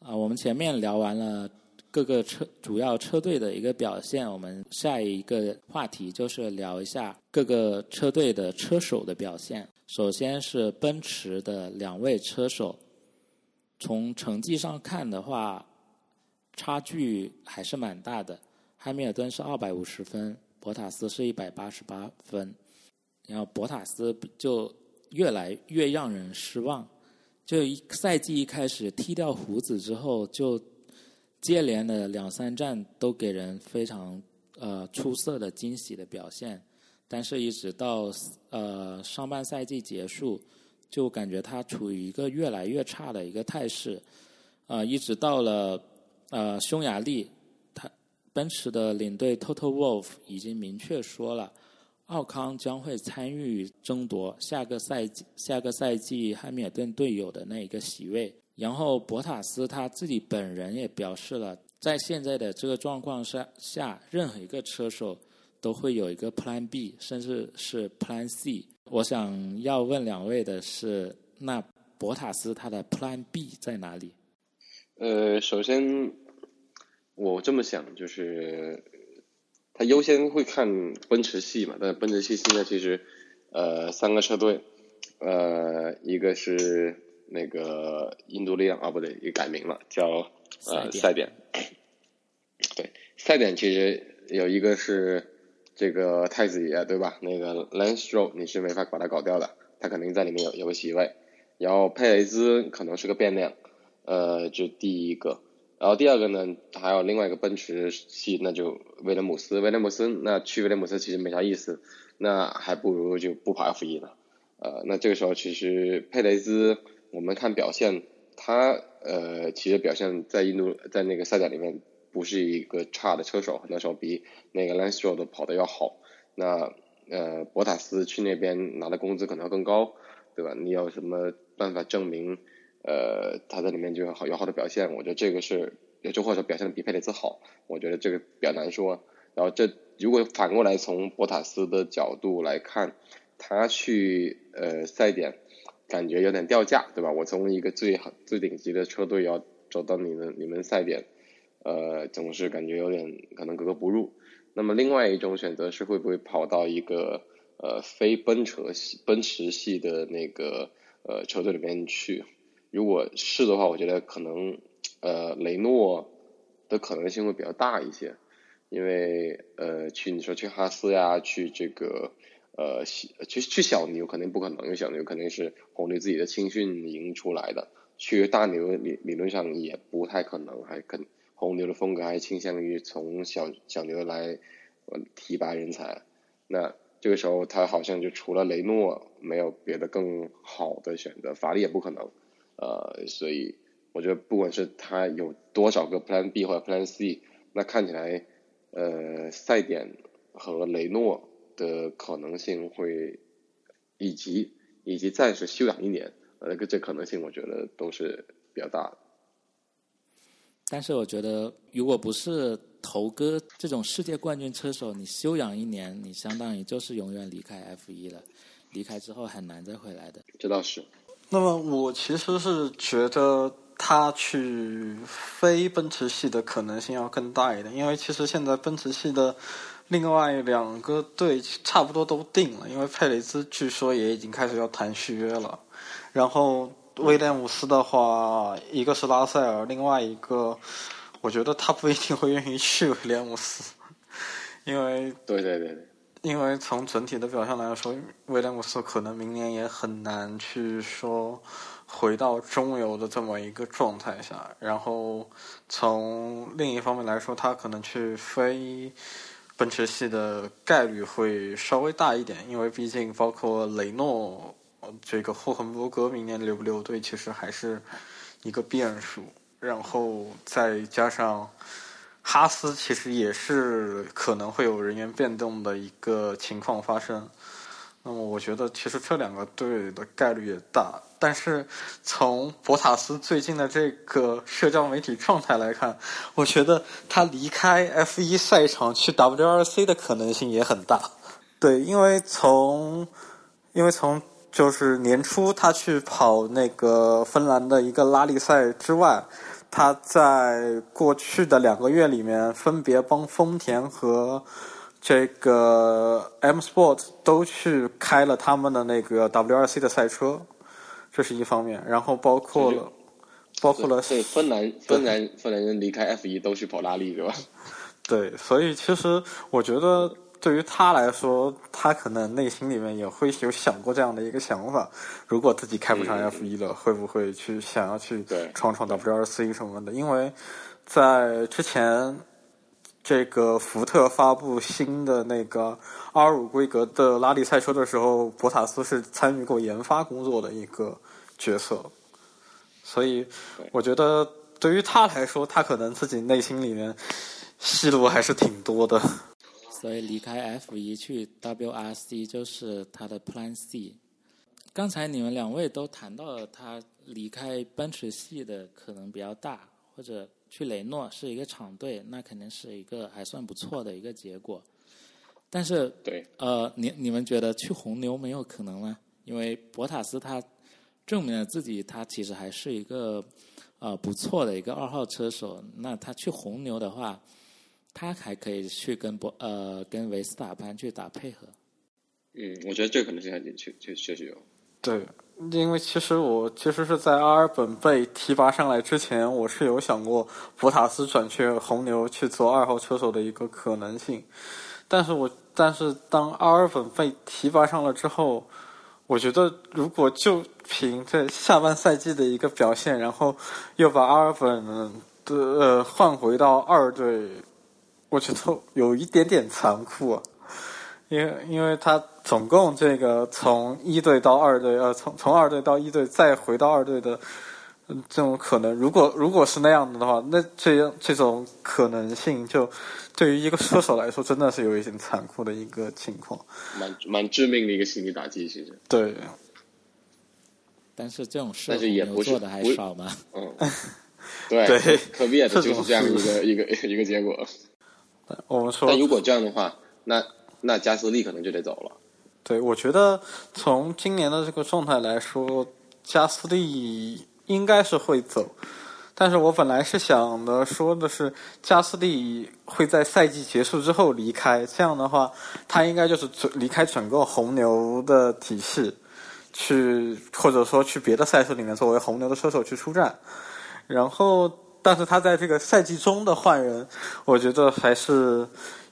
啊，我们前面聊完了。各个车主要车队的一个表现，我们下一个话题就是聊一下各个车队的车手的表现。首先是奔驰的两位车手，从成绩上看的话，差距还是蛮大的。汉密尔顿是二百五十分，博塔斯是一百八十八分，然后博塔斯就越来越让人失望。就一赛季一开始剃掉胡子之后就。接连的两三站都给人非常呃出色的惊喜的表现，但是一直到呃上半赛季结束，就感觉他处于一个越来越差的一个态势，啊，一直到了呃匈牙利，奔驰的领队 Toto Wolff 已经明确说了，奥康将会参与争夺下个赛季下个赛季汉密尔顿队友的那一个席位。然后博塔斯他自己本人也表示了，在现在的这个状况下下，任何一个车手都会有一个 Plan B，甚至是 Plan C。我想要问两位的是，那博塔斯他的 Plan B 在哪里？呃，首先我这么想，就是他优先会看奔驰系嘛，但是奔驰系现在其实呃三个车队，呃一个是。那个印度力量啊，不对，也改名了，叫呃赛点。对，赛点其实有一个是这个太子爷，对吧？那个 Lance Roll，你是没法把他搞掉的，他肯定在里面有有个席位。然后佩雷兹可能是个变量，呃，这第一个。然后第二个呢，还有另外一个奔驰系，那就威廉姆斯。威廉姆斯那去威廉姆斯其实没啥意思，那还不如就不跑 F 一了。呃，那这个时候其实佩雷兹，我们看表现，他呃其实表现在印度在那个赛点里面不是一个差的车手，很多时候比那个 Lancher 的跑的要好。那呃博塔斯去那边拿的工资可能要更高，对吧？你有什么办法证明？呃，他在里面就有好有好的表现，我觉得这个是也，就或者表现的比佩雷兹好，我觉得这个比较难说。然后这如果反过来从博塔斯的角度来看，他去呃赛点感觉有点掉价，对吧？我从一个最好最顶级的车队要走到你们你们赛点，呃，总是感觉有点可能格格不入。那么另外一种选择是会不会跑到一个呃非奔驰系奔驰系的那个呃车队里面去？如果是的话，我觉得可能呃雷诺的可能性会比较大一些，因为呃去你说去哈斯呀，去这个呃去去小牛肯定不可能，因为小牛肯定是红牛自己的青训营出来的，去大牛理理论上也不太可能，还肯红牛的风格还倾向于从小小牛来提拔人才，那这个时候他好像就除了雷诺没有别的更好的选择，法力也不可能。呃，所以我觉得不管是他有多少个 Plan B 或者 Plan C，那看起来呃赛点和雷诺的可能性会，以及以及暂时休养一年，呃，这可能性我觉得都是比较大的。但是我觉得，如果不是头哥这种世界冠军车手，你休养一年，你相当于就是永远离开 F 一了，离开之后很难再回来的。这倒是。那么我其实是觉得他去非奔驰系的可能性要更大一点，因为其实现在奔驰系的另外两个队差不多都定了，因为佩雷兹据说也已经开始要谈续约了，然后威廉姆斯的话，一个是拉塞尔，另外一个我觉得他不一定会愿意去威廉姆斯，因为对对对对。因为从整体的表现来说，威廉姆斯可能明年也很难去说回到中游的这么一个状态下。然后从另一方面来说，他可能去飞奔驰系的概率会稍微大一点，因为毕竟包括雷诺这个霍肯伯格明年留不留队，其实还是一个变数。然后再加上。哈斯其实也是可能会有人员变动的一个情况发生，那么我觉得其实这两个队的概率也大，但是从博塔斯最近的这个社交媒体状态来看，我觉得他离开 F 一赛场去 WRC 的可能性也很大。对，因为从因为从就是年初他去跑那个芬兰的一个拉力赛之外。他在过去的两个月里面，分别帮丰田和这个 M Sport 都去开了他们的那个 WRC 的赛车，这是一方面。然后包括了，包括了，对，芬兰芬兰芬兰人离开 F 一都去跑拉力，对吧？对，所以其实我觉得。对于他来说，他可能内心里面也会有想过这样的一个想法：如果自己开不上 F 一了，会不会去想要去闯闯 WRC 什么的？因为在之前这个福特发布新的那个 R 五规格的拉力赛车的时候，博塔斯是参与过研发工作的一个角色，所以我觉得对于他来说，他可能自己内心里面戏路还是挺多的。所以离开 F 一去 WRC 就是他的 Plan C。刚才你们两位都谈到了他离开奔驰系的可能比较大，或者去雷诺是一个厂队，那肯定是一个还算不错的一个结果。但是，对，呃，你你们觉得去红牛没有可能吗？因为博塔斯他证明了自己，他其实还是一个呃不错的一个二号车手。那他去红牛的话，他还可以去跟博呃跟维斯塔潘去打配合。嗯，我觉得这可能性还确确确实有。对，因为其实我其实是在阿尔本被提拔上来之前，我是有想过博塔斯转去红牛去做二号车手的一个可能性。但是我但是当阿尔本被提拔上了之后，我觉得如果就凭这下半赛季的一个表现，然后又把阿尔本。的呃换回到二队，我觉得有一点点残酷啊，因为因为他总共这个从一队到二队，呃，从从二队到一队再回到二队的。这种可能，如果如果是那样的话，那这样这种可能性，就对于一个射手来说，真的是有一点残酷的一个情况，蛮蛮致命的一个心理打击，其实。对。但是这种事，但是也不是做的还少吗？嗯，对 对，科比也就是这样一个 一个一个结果。我们说，但如果这样的话，那那加斯利可能就得走了。对，我觉得从今年的这个状态来说，加斯利。应该是会走，但是我本来是想的说的是加斯利会在赛季结束之后离开，这样的话，他应该就是离开整个红牛的体系，去或者说去别的赛事里面作为红牛的车手去出战。然后，但是他在这个赛季中的换人，我觉得还是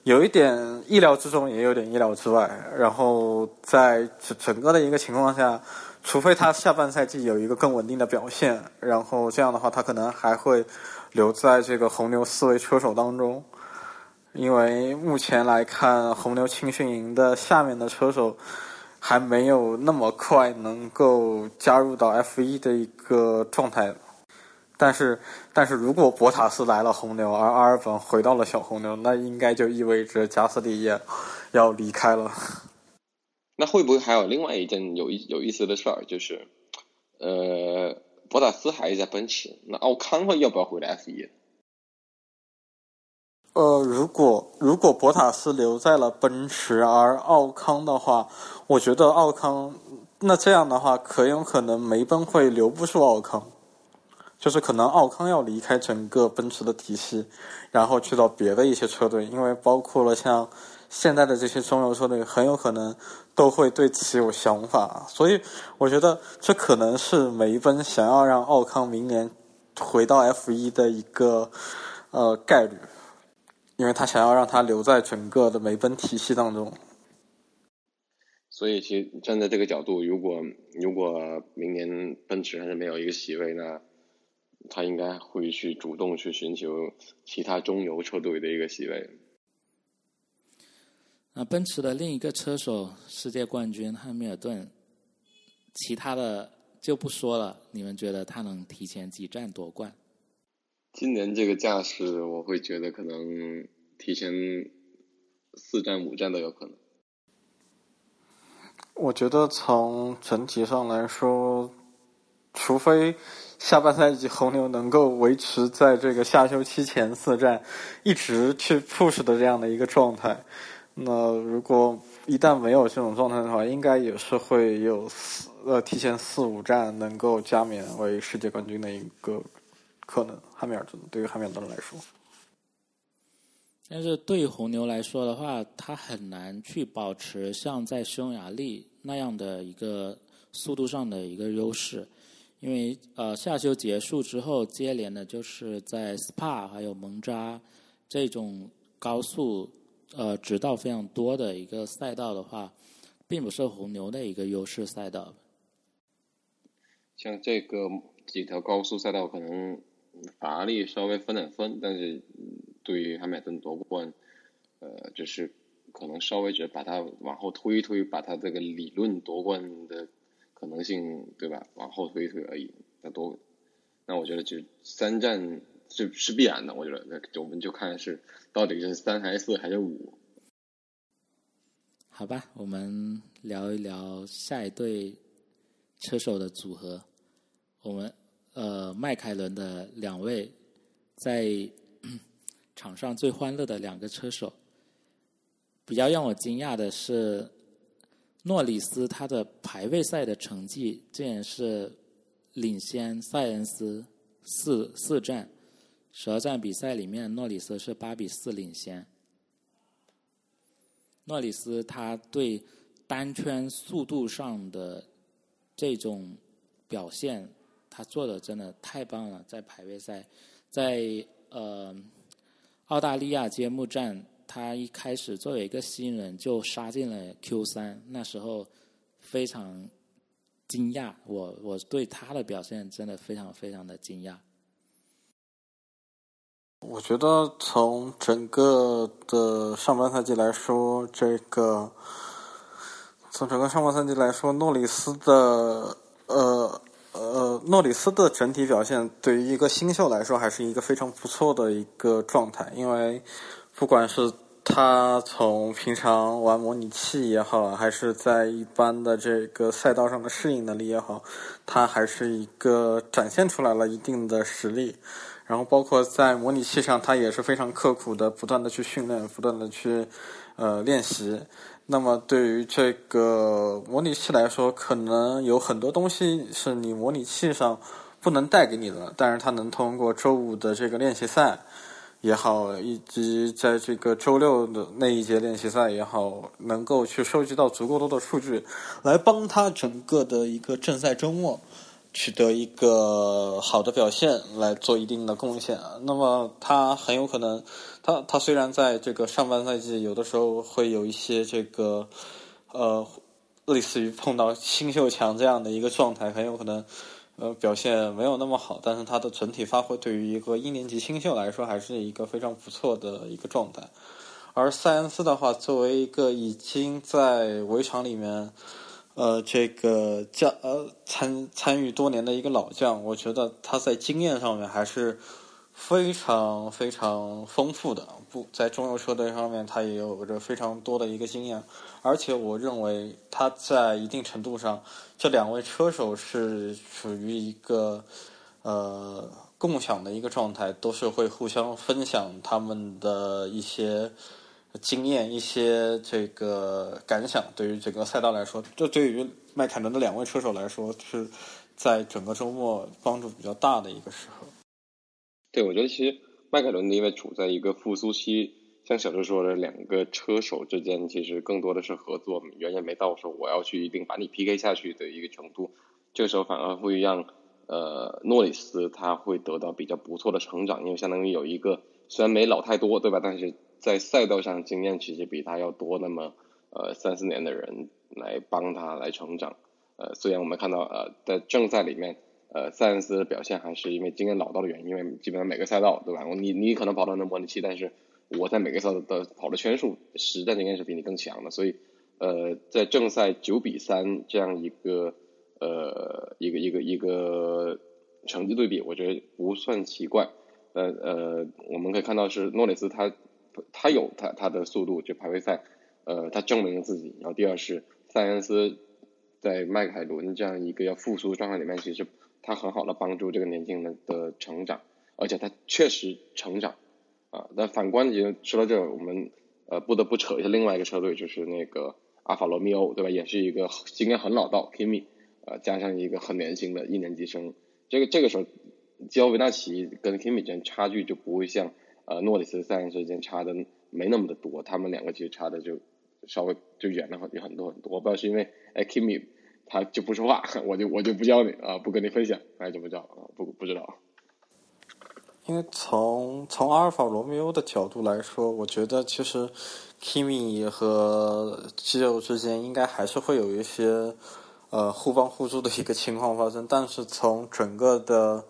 有一点意料之中，也有点意料之外。然后在整整个的一个情况下。除非他下半赛季有一个更稳定的表现，然后这样的话，他可能还会留在这个红牛四位车手当中。因为目前来看，红牛青训营的下面的车手还没有那么快能够加入到 F 一的一个状态。但是，但是如果博塔斯来了红牛，而阿尔本回到了小红牛，那应该就意味着加斯利也要离开了。那会不会还有另外一件有意有意思的事儿，就是，呃，博塔斯还是在奔驰，那奥康会要不要回来 F 一？呃，如果如果博塔斯留在了奔驰，而奥康的话，我觉得奥康那这样的话，可有可能梅奔会留不住奥康，就是可能奥康要离开整个奔驰的体系，然后去到别的一些车队，因为包括了像。现在的这些中游车队很有可能都会对此有想法，所以我觉得这可能是梅奔想要让奥康明年回到 F 一的一个呃概率，因为他想要让他留在整个的梅奔体系当中。所以，其实站在这个角度，如果如果明年奔驰还是没有一个席位，那他应该会去主动去寻求其他中游车队的一个席位。那奔驰的另一个车手，世界冠军汉密尔顿，其他的就不说了。你们觉得他能提前几站夺冠？今年这个架势，我会觉得可能提前四站五站都有可能。我觉得从整体上来说，除非下半赛季红牛能够维持在这个夏休期前四站一直去 push 的这样的一个状态。那如果一旦没有这种状态的话，应该也是会有四呃提前四五站能够加冕为世界冠军的一个可能。汉密尔顿对于汉密尔顿来说，但是对于红牛来说的话，他很难去保持像在匈牙利那样的一个速度上的一个优势，因为呃夏休结束之后，接连的就是在 SPA 还有蒙扎这种高速。呃，直道非常多的一个赛道的话，并不是红牛的一个优势赛道。像这个几条高速赛道，可能法拉利稍微分点分，但是对于汉密尔顿夺冠，呃，就是可能稍微只把它往后推一推，把它这个理论夺冠的可能性，对吧？往后推一推而已。那多，那我觉得就三战。是是必然的，我觉得，那我们就看是到底是三还是四还是五。好吧，我们聊一聊下一对车手的组合。我们呃，迈凯伦的两位在场上最欢乐的两个车手，比较让我惊讶的是，诺里斯他的排位赛的成绩竟然是领先塞恩斯四四站。十二站比赛里面，诺里斯是八比四领先。诺里斯他对单圈速度上的这种表现，他做的真的太棒了。在排位赛，在呃澳大利亚揭幕战，他一开始作为一个新人就杀进了 Q 三，那时候非常惊讶。我我对他的表现真的非常非常的惊讶。我觉得从整个的上半赛季来说，这个从整个上半赛季来说，诺里斯的呃呃诺里斯的整体表现，对于一个新秀来说，还是一个非常不错的一个状态。因为不管是他从平常玩模拟器也好，还是在一般的这个赛道上的适应能力也好，他还是一个展现出来了一定的实力。然后包括在模拟器上，他也是非常刻苦的，不断的去训练，不断的去呃练习。那么对于这个模拟器来说，可能有很多东西是你模拟器上不能带给你的，但是他能通过周五的这个练习赛也好，以及在这个周六的那一节练习赛也好，能够去收集到足够多的数据，来帮他整个的一个正赛周末。取得一个好的表现来做一定的贡献，那么他很有可能，他他虽然在这个上半赛季有的时候会有一些这个，呃，类似于碰到新秀强这样的一个状态，很有可能，呃，表现没有那么好，但是他的整体发挥对于一个一年级新秀来说还是一个非常不错的一个状态。而塞恩斯的话，作为一个已经在围场里面。呃，这个将呃参参与多年的一个老将，我觉得他在经验上面还是非常非常丰富的。不在中游车队上面，他也有着非常多的一个经验，而且我认为他在一定程度上，这两位车手是属于一个呃共享的一个状态，都是会互相分享他们的一些。经验一些这个感想，对于整个赛道来说，这对于迈凯伦的两位车手来说，是在整个周末帮助比较大的一个时候。对，我觉得其实迈凯伦因为处在一个复苏期，像小周说的，两个车手之间其实更多的是合作，远远没到说我要去一定把你 PK 下去的一个程度。这个时候反而会让呃诺里斯他会得到比较不错的成长，因为相当于有一个虽然没老太多，对吧？但是在赛道上经验其实比他要多那么呃三四年的人来帮他来成长，呃虽然我们看到呃在正赛里面呃塞恩斯的表现还是因为经验老道的原因，因为基本上每个赛道对吧？你你可能跑到那模拟器，但是我在每个赛道的跑的圈数实战经验是比你更强的，所以呃在正赛九比三这样一个呃一个一个一个成绩对比，我觉得不算奇怪。呃呃我们可以看到是诺里斯他。他有他他的速度，就排位赛，呃，他证明了自己。然后第二是塞恩斯在迈凯伦这样一个要复苏状态里面，其实他很好的帮助这个年轻人的成长，而且他确实成长啊。但反观，其实说到这，我们呃不得不扯一下另外一个车队，就是那个阿法罗密欧，对吧？也是一个经验很老道，Kimi，呃，加上一个很年轻的一年级生，这个这个时候，基奥维纳奇跟 Kimi 之间差距就不会像。呃，诺里斯、三人之间差的没那么的多，他们两个其实差的就稍微就远了很很多很多。我不知道是因为哎，Kimi 他就不说话，我就我就不教你啊，不跟你分享，哎，怎么着啊？不不知道。因为从从阿尔法罗密欧的角度来说，我觉得其实 Kimi 和肌肉之间应该还是会有一些呃互帮互助的一个情况发生，但是从整个的。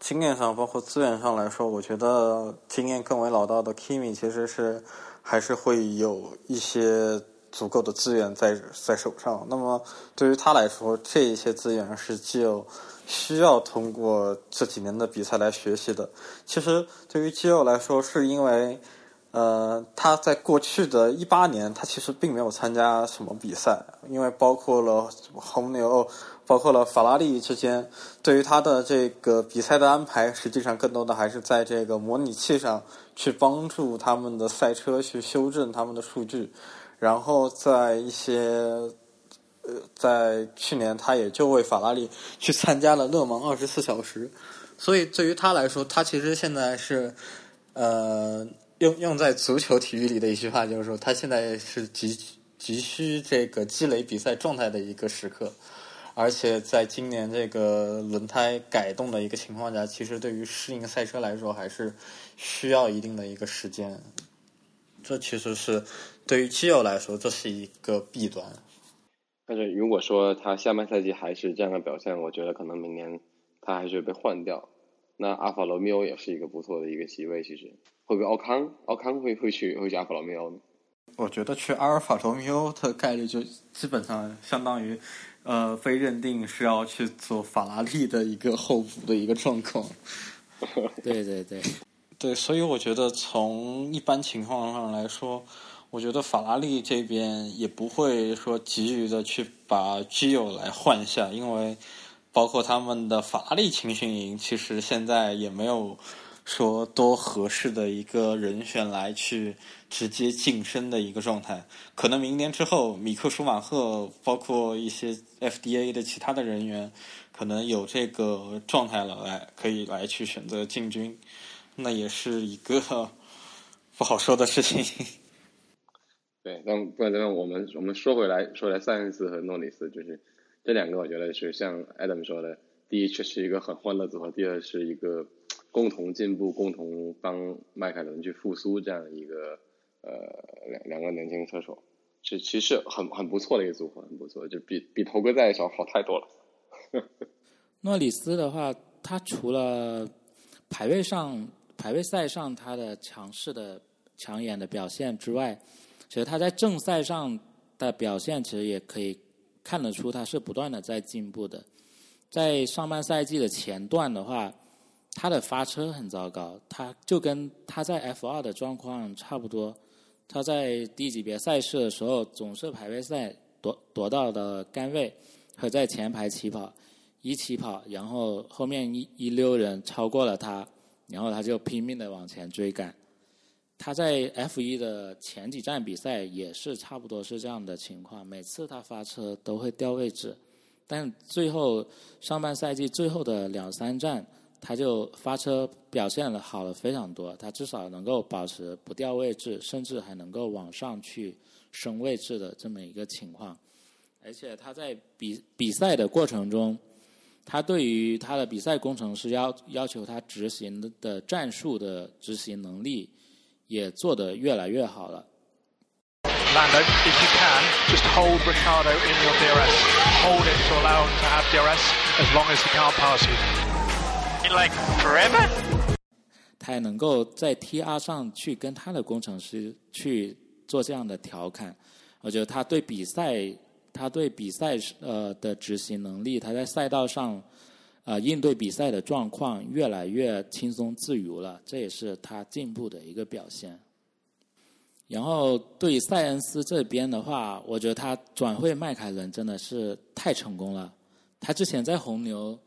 经验上，包括资源上来说，我觉得经验更为老道的 Kimi 其实是还是会有一些足够的资源在在手上。那么对于他来说，这一些资源是就需要通过这几年的比赛来学习的。其实对于肌肉来说，是因为。呃，他在过去的一八年，他其实并没有参加什么比赛，因为包括了红牛，包括了法拉利之间，对于他的这个比赛的安排，实际上更多的还是在这个模拟器上去帮助他们的赛车去修正他们的数据，然后在一些，呃，在去年他也就为法拉利去参加了勒芒二十四小时，所以对于他来说，他其实现在是，呃。用用在足球体育里的一句话就是说，他现在是急急需这个积累比赛状态的一个时刻，而且在今年这个轮胎改动的一个情况下，其实对于适应赛车来说，还是需要一定的一个时间。这其实是对于基友来说，这是一个弊端。但是如果说他下半赛季还是这样的表现，我觉得可能明年他还是被换掉。那阿法罗密欧也是一个不错的一个席位，其实会不会奥康？奥康会会去会去阿法罗密欧呢？我觉得去阿尔法罗密欧的概率就基本上相当于，呃，被认定是要去做法拉利的一个候补的一个状况。对对对，对，所以我觉得从一般情况上来说，我觉得法拉利这边也不会说急于的去把基友来换下，因为包括他们的法拉利青训营，其实现在也没有说多合适的一个人选来去直接晋升的一个状态。可能明年之后，米克舒马赫，包括一些 FDA 的其他的人员。可能有这个状态了，来可以来去选择进军，那也是一个 不好说的事情。对，那不然么我们我们说回来，说来塞恩斯和诺里斯，就是这两个，我觉得是像 Adam 说的，第一，确是一个很欢乐组合；第二，是一个共同进步、共同帮迈凯伦去复苏这样一个呃两两个年轻车手，是其实很很不错的一个组合，很不错，就比比头哥在的时候好太多了。诺里斯的话，他除了排位上、排位赛上他的强势的、抢眼的表现之外，其实他在正赛上的表现，其实也可以看得出他是不断的在进步的。在上半赛季的前段的话，他的发车很糟糕，他就跟他在 F 二的状况差不多。他在低级别赛事的时候，总是排位赛夺夺到的杆位和在前排起跑。一起跑，然后后面一一溜人超过了他，然后他就拼命的往前追赶。他在 F 一的前几站比赛也是差不多是这样的情况，每次他发车都会掉位置，但最后上半赛季最后的两三站，他就发车表现了好了非常多，他至少能够保持不掉位置，甚至还能够往上去升位置的这么一个情况。而且他在比比赛的过程中。他对于他的比赛工程师要要求他执行的战术的执行能力，也做得越来越好了。Lando, if you can, just hold Ricardo in your DRS. Hold it to allow him to have DRS as long as he can't pass you. In like forever. 他还能够在 TR 上去跟他的工程师去做这样的调侃，我觉得他对比赛。他对比赛呃的执行能力，他在赛道上啊应对比赛的状况越来越轻松自如了，这也是他进步的一个表现。然后对塞恩斯这边的话，我觉得他转会迈凯伦真的是太成功了。他之前在红牛，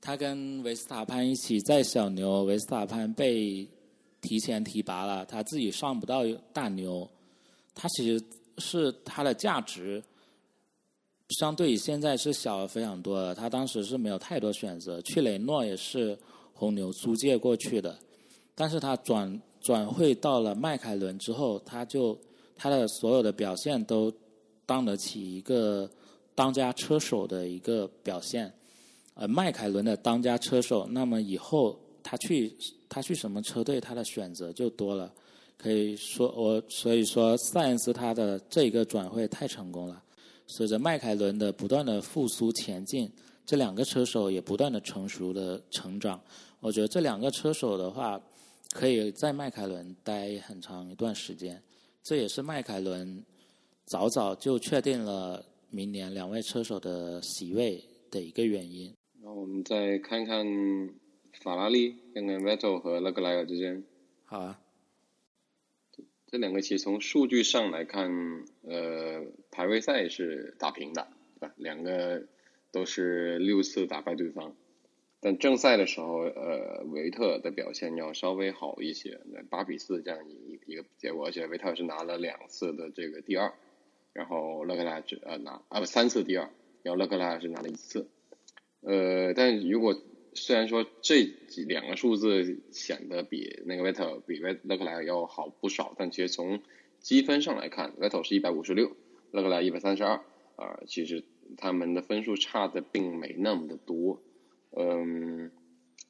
他跟维斯塔潘一起在小牛，维斯塔潘被提前提拔了，他自己上不到大牛，他其实是他的价值。相对于现在是小了非常多的，他当时是没有太多选择，去雷诺也是红牛租借过去的，但是他转转会到了迈凯伦之后，他就他的所有的表现都当得起一个当家车手的一个表现，呃，迈凯伦的当家车手，那么以后他去他去什么车队，他的选择就多了，可以说我所以说塞恩斯他的这个转会太成功了。随着迈凯伦的不断的复苏前进，这两个车手也不断的成熟的成长。我觉得这两个车手的话，可以在迈凯伦待很长一段时间。这也是迈凯伦早早就确定了明年两位车手的席位的一个原因。那我们再看看法拉利，看看 Vettel 和勒克莱尔之间。好啊。这两个其实从数据上来看，呃，排位赛是打平的，对吧？两个都是六次打败对方，但正赛的时候，呃，维特的表现要稍微好一些，八比四这样一一个结果，而且维特是拿了两次的这个第二，然后勒克莱只呃拿啊不三次第二，然后勒克莱尔是拿了一次，呃，但如果虽然说这几两个数字显得比那个 Vettel 比勒勒克莱尔要好不少，但其实从积分上来看，Vettel 是一百五十六，勒克莱尔一百三十二，啊，其实他们的分数差的并没那么的多。嗯，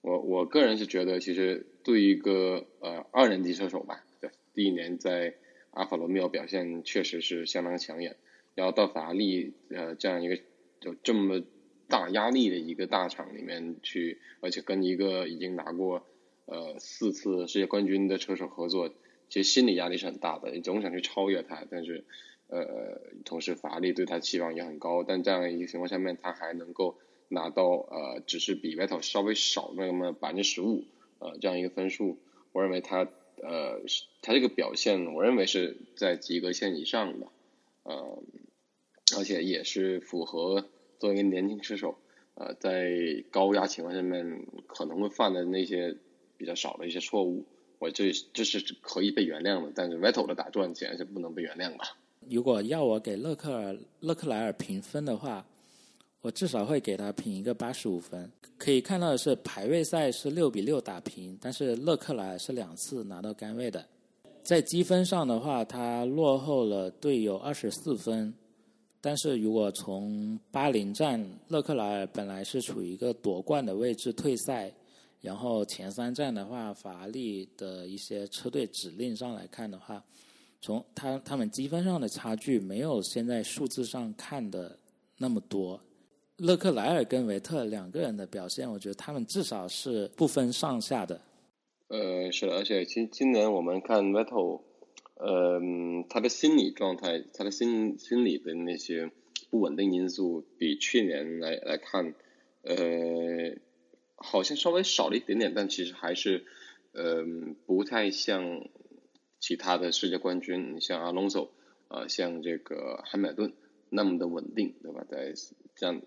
我我个人是觉得，其实对一个呃二年级车手吧，对，第一年在阿法罗密欧表现确实是相当抢眼，然后到法拉利呃这样一个有这么大压力的一个大厂里面去，而且跟一个已经拿过呃四次世界冠军的车手合作，其实心理压力是很大的，你总想去超越他，但是呃同时法拉利对他期望也很高，但这样一个情况下面，他还能够拿到呃只是比 Vettel 稍微少那么百分之十五呃这样一个分数，我认为他呃他这个表现，我认为是在及格线以上的，呃而且也是符合。作为一个年轻车手，呃，在高压情况下面可能会犯的那些比较少的一些错误，我这这是可以被原谅的。但是 Vettel 的打转显然是不能被原谅吧。如果要我给勒克尔勒克莱尔评分的话，我至少会给他评一个八十五分。可以看到的是，排位赛是六比六打平，但是勒克莱尔是两次拿到杆位的。在积分上的话，他落后了队友二十四分。但是如果从巴林站，勒克莱尔本来是处于一个夺冠的位置退赛，然后前三站的话，法拉利的一些车队指令上来看的话，从他他们积分上的差距没有现在数字上看的那么多。勒克莱尔跟维特两个人的表现，我觉得他们至少是不分上下的。呃，是，而且今今年我们看维特。呃，他的心理状态，他的心心理的那些不稳定因素，比去年来来看，呃，好像稍微少了一点点，但其实还是，呃，不太像其他的世界冠军，像阿隆索，啊，像这个汉密尔顿那么的稳定，对吧？在这样，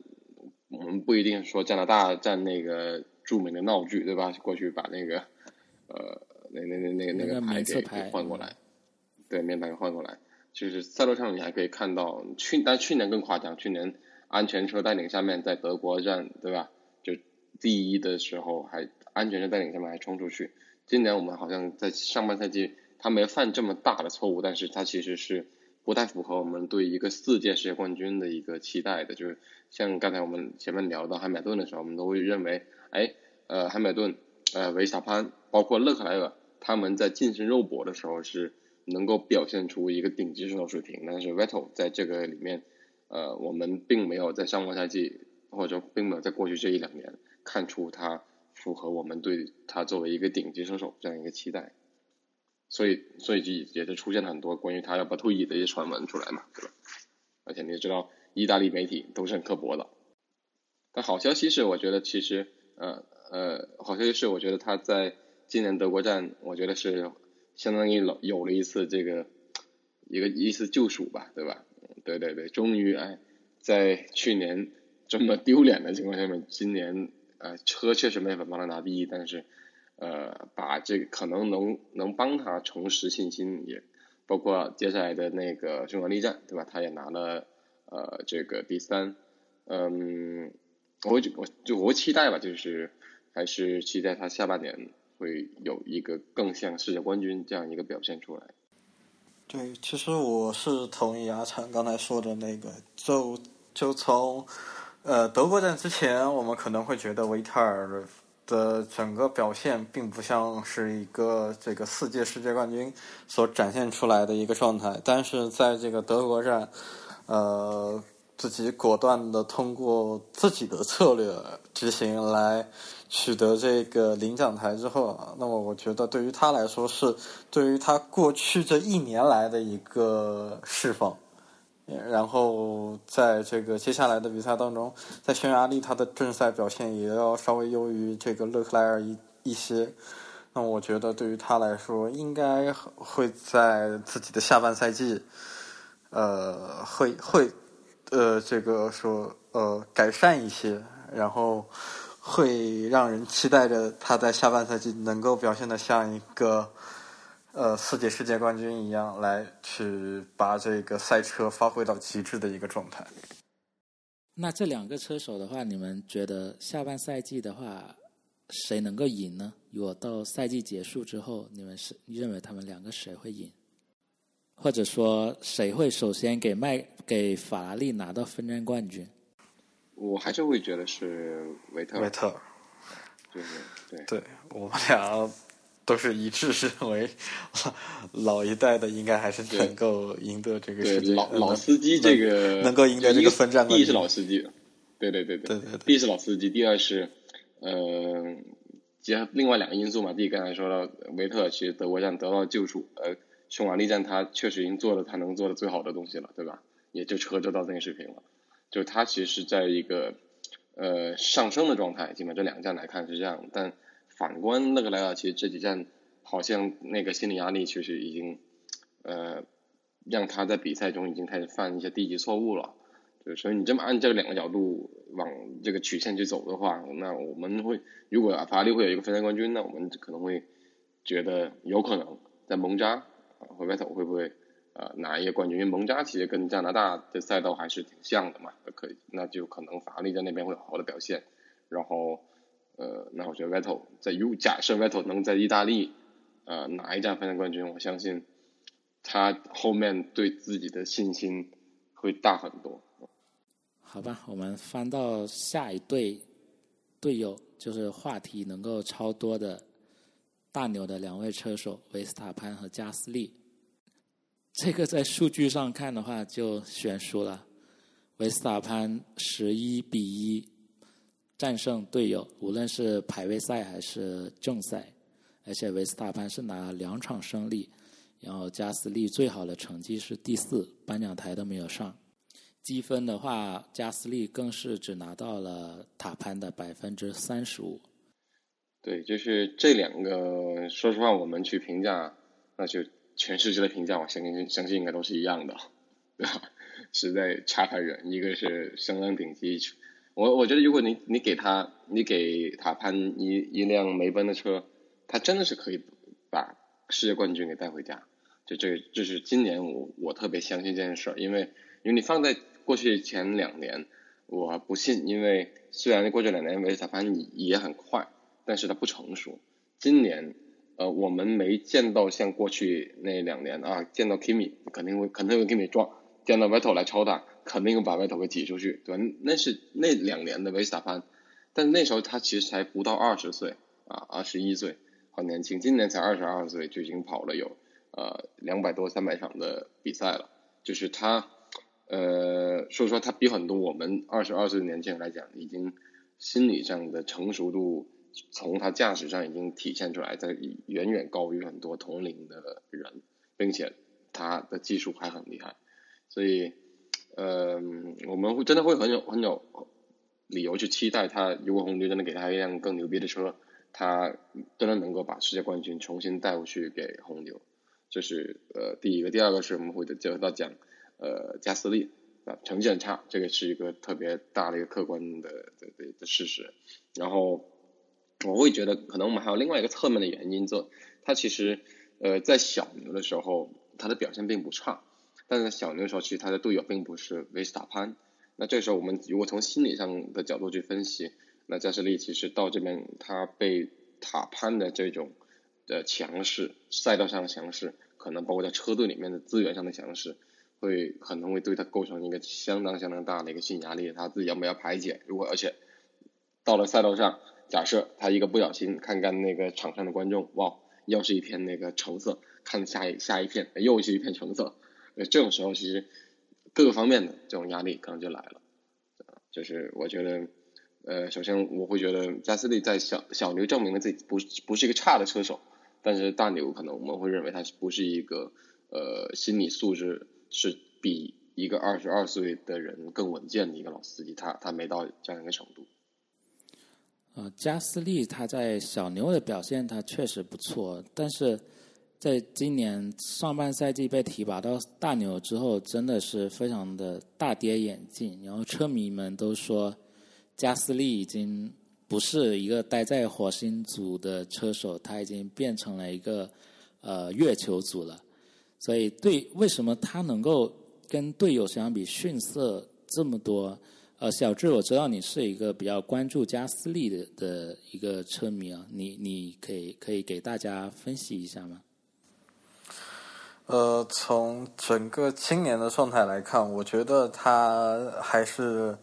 我们不一定说加拿大占那个著名的闹剧，对吧？过去把那个，呃，那那那那那个牌给给换过来。对，面板换过来，就是赛道上你还可以看到，去但去年更夸张，去年安全车带领下面在德国站，对吧？就第一的时候还安全车带领下面还冲出去。今年我们好像在上半赛季他没犯这么大的错误，但是他其实是不太符合我们对一个四届世界冠军的一个期待的。就是像刚才我们前面聊到汉密顿的时候，我们都会认为，哎，呃，汉密顿、呃，维斯塔潘，包括勒克莱尔，他们在近身肉搏的时候是。能够表现出一个顶级选手水平，但是 Vettel 在这个里面，呃，我们并没有在上个赛季或者说并没有在过去这一两年看出他符合我们对他作为一个顶级射手这样一个期待，所以所以就也是出现了很多关于他要不退役的一些传闻出来嘛，对吧？而且你也知道，意大利媒体都是很刻薄的。但好消息是，我觉得其实呃呃，好消息是，我觉得他在今年德国站，我觉得是。相当于有有了一次这个一个一次救赎吧，对吧？对对对，终于哎，在去年这么丢脸的情况下面，今年呃车确实没法帮他拿第一，但是呃把这个可能能能帮他重拾信心，也包括接下来的那个匈牙利站，对吧？他也拿了呃这个第三，嗯，我就我就我期待吧，就是还是期待他下半年。会有一个更像世界冠军这样一个表现出来。对，其实我是同意阿灿刚才说的那个，就就从呃德国站之前，我们可能会觉得维特尔的整个表现并不像是一个这个四届世界冠军所展现出来的一个状态，但是在这个德国站，呃，自己果断的通过自己的策略执行来。取得这个领奖台之后啊，那么我觉得对于他来说是对于他过去这一年来的一个释放，然后在这个接下来的比赛当中，在匈牙利他的正赛表现也要稍微优于这个勒克莱尔一一些，那我觉得对于他来说，应该会在自己的下半赛季，呃，会会呃这个说呃改善一些，然后。会让人期待着他在下半赛季能够表现的像一个呃四届世界冠军一样，来去把这个赛车发挥到极致的一个状态。那这两个车手的话，你们觉得下半赛季的话，谁能够赢呢？如果到赛季结束之后，你们是认为他们两个谁会赢？或者说谁会首先给麦给法拉利拿到分站冠军？我还是会觉得是维特，维特，就是对，对我们俩都是一致认为，老一代的应该还是能够赢得这个世界。老老司机这个能够赢得这个分站第一，是老司机。对对对对对对第一是老司机，第二是呃，结合另外两个因素嘛。第一刚才说到维特其实德国站得到救赎，呃，匈牙利站他确实已经做了他能做的最好的东西了，对吧？也就车就到那个水平了，就他其实是在一个呃上升的状态，基本这两站来看是这样，但反观那个莱尔，其实这几站好像那个心理压力确实已经呃让他在比赛中已经开始犯一些低级错误了。对，所以你这么按这两个角度往这个曲线去走的话，那我们会如果法拉利会有一个分站冠军，那我们可能会觉得有可能在蒙扎啊和 Vettel 会不会呃拿一个冠军？因为蒙扎其实跟加拿大的赛道还是挺像的嘛，可以那就可能法拉利在那边会有好的表现，然后呃那我觉得 Vettel 在如假设 Vettel 能在意大利呃拿一站分站冠军，我相信他后面对自己的信心会大很多。好吧，我们翻到下一对队友，就是话题能够超多的大牛的两位车手维斯塔潘和加斯利。这个在数据上看的话就悬殊了，维斯塔潘十一比一战胜队友，无论是排位赛还是正赛，而且维斯塔潘是拿两场胜利，然后加斯利最好的成绩是第四，颁奖台都没有上。积分的话，加斯利更是只拿到了塔潘的百分之三十五。对，就是这两个，说实话，我们去评价，那就全世界的评价，我相信相信应该都是一样的，对吧？实在差太远，一个是相当顶级，我我觉得如果你你给他，你给塔潘一一辆梅奔的车，他真的是可以把世界冠军给带回家。就这这是今年我我特别相信这件事儿，因为因为你放在过去前两年，我不信，因为虽然过去两年维斯塔潘也很快，但是他不成熟。今年，呃，我们没见到像过去那两年啊，见到 Kimi 肯定会肯定会 Kimi 撞，见到 Vettel 来超他，肯定会把 Vettel 给挤出去，对吧？那是那两年的维斯塔潘，但那时候他其实才不到二十岁啊，二十一岁，很年轻。今年才二十二岁就已经跑了有呃两百多三百场的比赛了，就是他。呃，所以说他比很多我们二十二岁的年轻人来讲，已经心理上的成熟度，从他驾驶上已经体现出来，在远远高于很多同龄的人，并且他的技术还很厉害，所以，呃，我们会真的会很有很有理由去期待他，如果红牛真的给他一辆更牛逼的车，他真的能够把世界冠军重新带回去给红牛，这是呃第一个，第二个是我们会结合到讲。呃，加斯利啊，成绩很差，这个是一个特别大的一个客观的的的事实。然后我会觉得，可能我们还有另外一个侧面的原因，做他其实呃在小牛的时候，他的表现并不差，但是小牛的时候，其实他的队友并不是维斯塔潘。那这时候我们如果从心理上的角度去分析，那加斯利其实到这边，他被塔潘的这种的强势，赛道上的强势，可能包括在车队里面的资源上的强势。会可能会对他构成一个相当相当大的一个心理压力，他自己要不要排解？如果而且到了赛道上，假设他一个不小心，看看那个场上的观众，哇，又是一片那个橙色，看下一下一片又是一片橙色，呃，这种时候其实各个方面的这种压力可能就来了。就是我觉得，呃，首先我会觉得加斯利在小小牛证明了自己不不是一个差的车手，但是大牛可能我们会认为他不是一个呃心理素质。是比一个二十二岁的人更稳健的一个老司机，他他没到这样一个程度。呃，加斯利他在小牛的表现他确实不错，但是在今年上半赛季被提拔到大牛之后，真的是非常的大跌眼镜。然后车迷们都说，加斯利已经不是一个待在火星组的车手，他已经变成了一个呃月球组了。所以，对为什么他能够跟队友相比逊色这么多？呃，小智，我知道你是一个比较关注加斯利的的一个车迷啊，你你可以可以给大家分析一下吗？呃，从整个今年的状态来看，我觉得他还是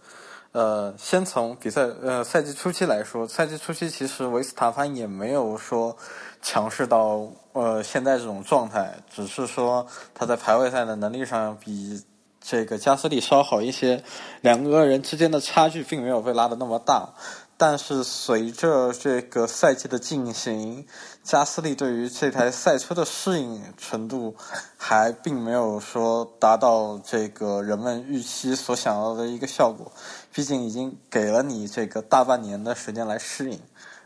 呃，先从比赛呃赛季初期来说，赛季初期其实维斯塔潘也没有说强势到。呃，现在这种状态，只是说他在排位赛的能力上比这个加斯利稍好一些，两个人之间的差距并没有被拉的那么大。但是随着这个赛季的进行，加斯利对于这台赛车的适应程度还并没有说达到这个人们预期所想要的一个效果。毕竟已经给了你这个大半年的时间来适应，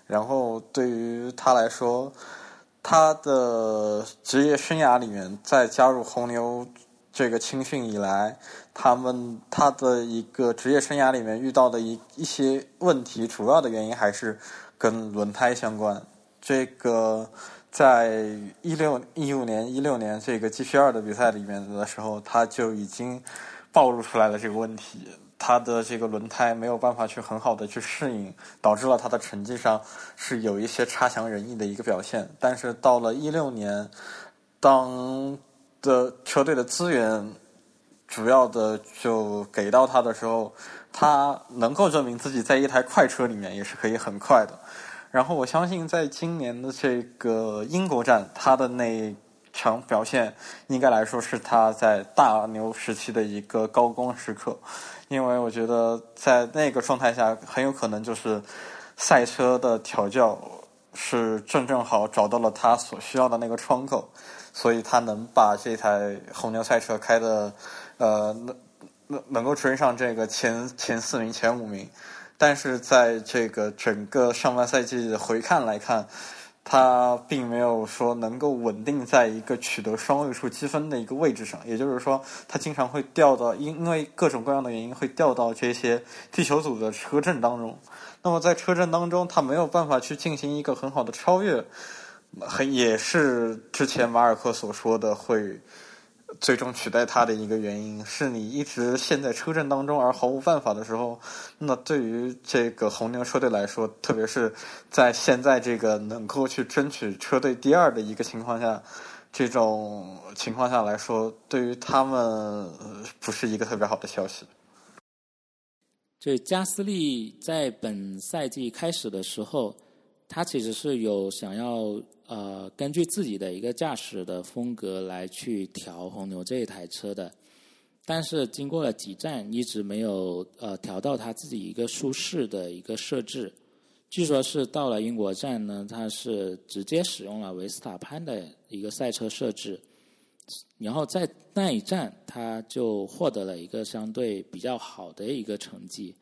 然后对于他来说，他的职业生涯里面在加入红牛这个青训以来。他们他的一个职业生涯里面遇到的一一些问题，主要的原因还是跟轮胎相关。这个在一六一五年一六年这个 G P 二的比赛里面的时候，他就已经暴露出来了这个问题。他的这个轮胎没有办法去很好的去适应，导致了他的成绩上是有一些差强人意的一个表现。但是到了一六年，当的车队的资源。主要的就给到他的时候，他能够证明自己在一台快车里面也是可以很快的。然后我相信，在今年的这个英国站，他的那场表现应该来说是他在大牛时期的一个高光时刻。因为我觉得在那个状态下，很有可能就是赛车的调教是正正好找到了他所需要的那个窗口，所以他能把这台红牛赛车开的。呃，能能能够追上这个前前四名、前五名，但是在这个整个上半赛季回看来看，他并没有说能够稳定在一个取得双位数积分的一个位置上。也就是说，他经常会掉到因因为各种各样的原因会掉到这些地球组的车阵当中。那么在车阵当中，他没有办法去进行一个很好的超越，很也是之前马尔科所说的会。最终取代他的一个原因是你一直陷在车阵当中而毫无办法的时候，那对于这个红牛车队来说，特别是在现在这个能够去争取车队第二的一个情况下，这种情况下来说，对于他们不是一个特别好的消息。这加斯利在本赛季开始的时候，他其实是有想要。呃，根据自己的一个驾驶的风格来去调红牛这一台车的，但是经过了几站，一直没有呃调到他自己一个舒适的一个设置。据说是到了英国站呢，他是直接使用了维斯塔潘的一个赛车设置，然后在那一站他就获得了一个相对比较好的一个成绩。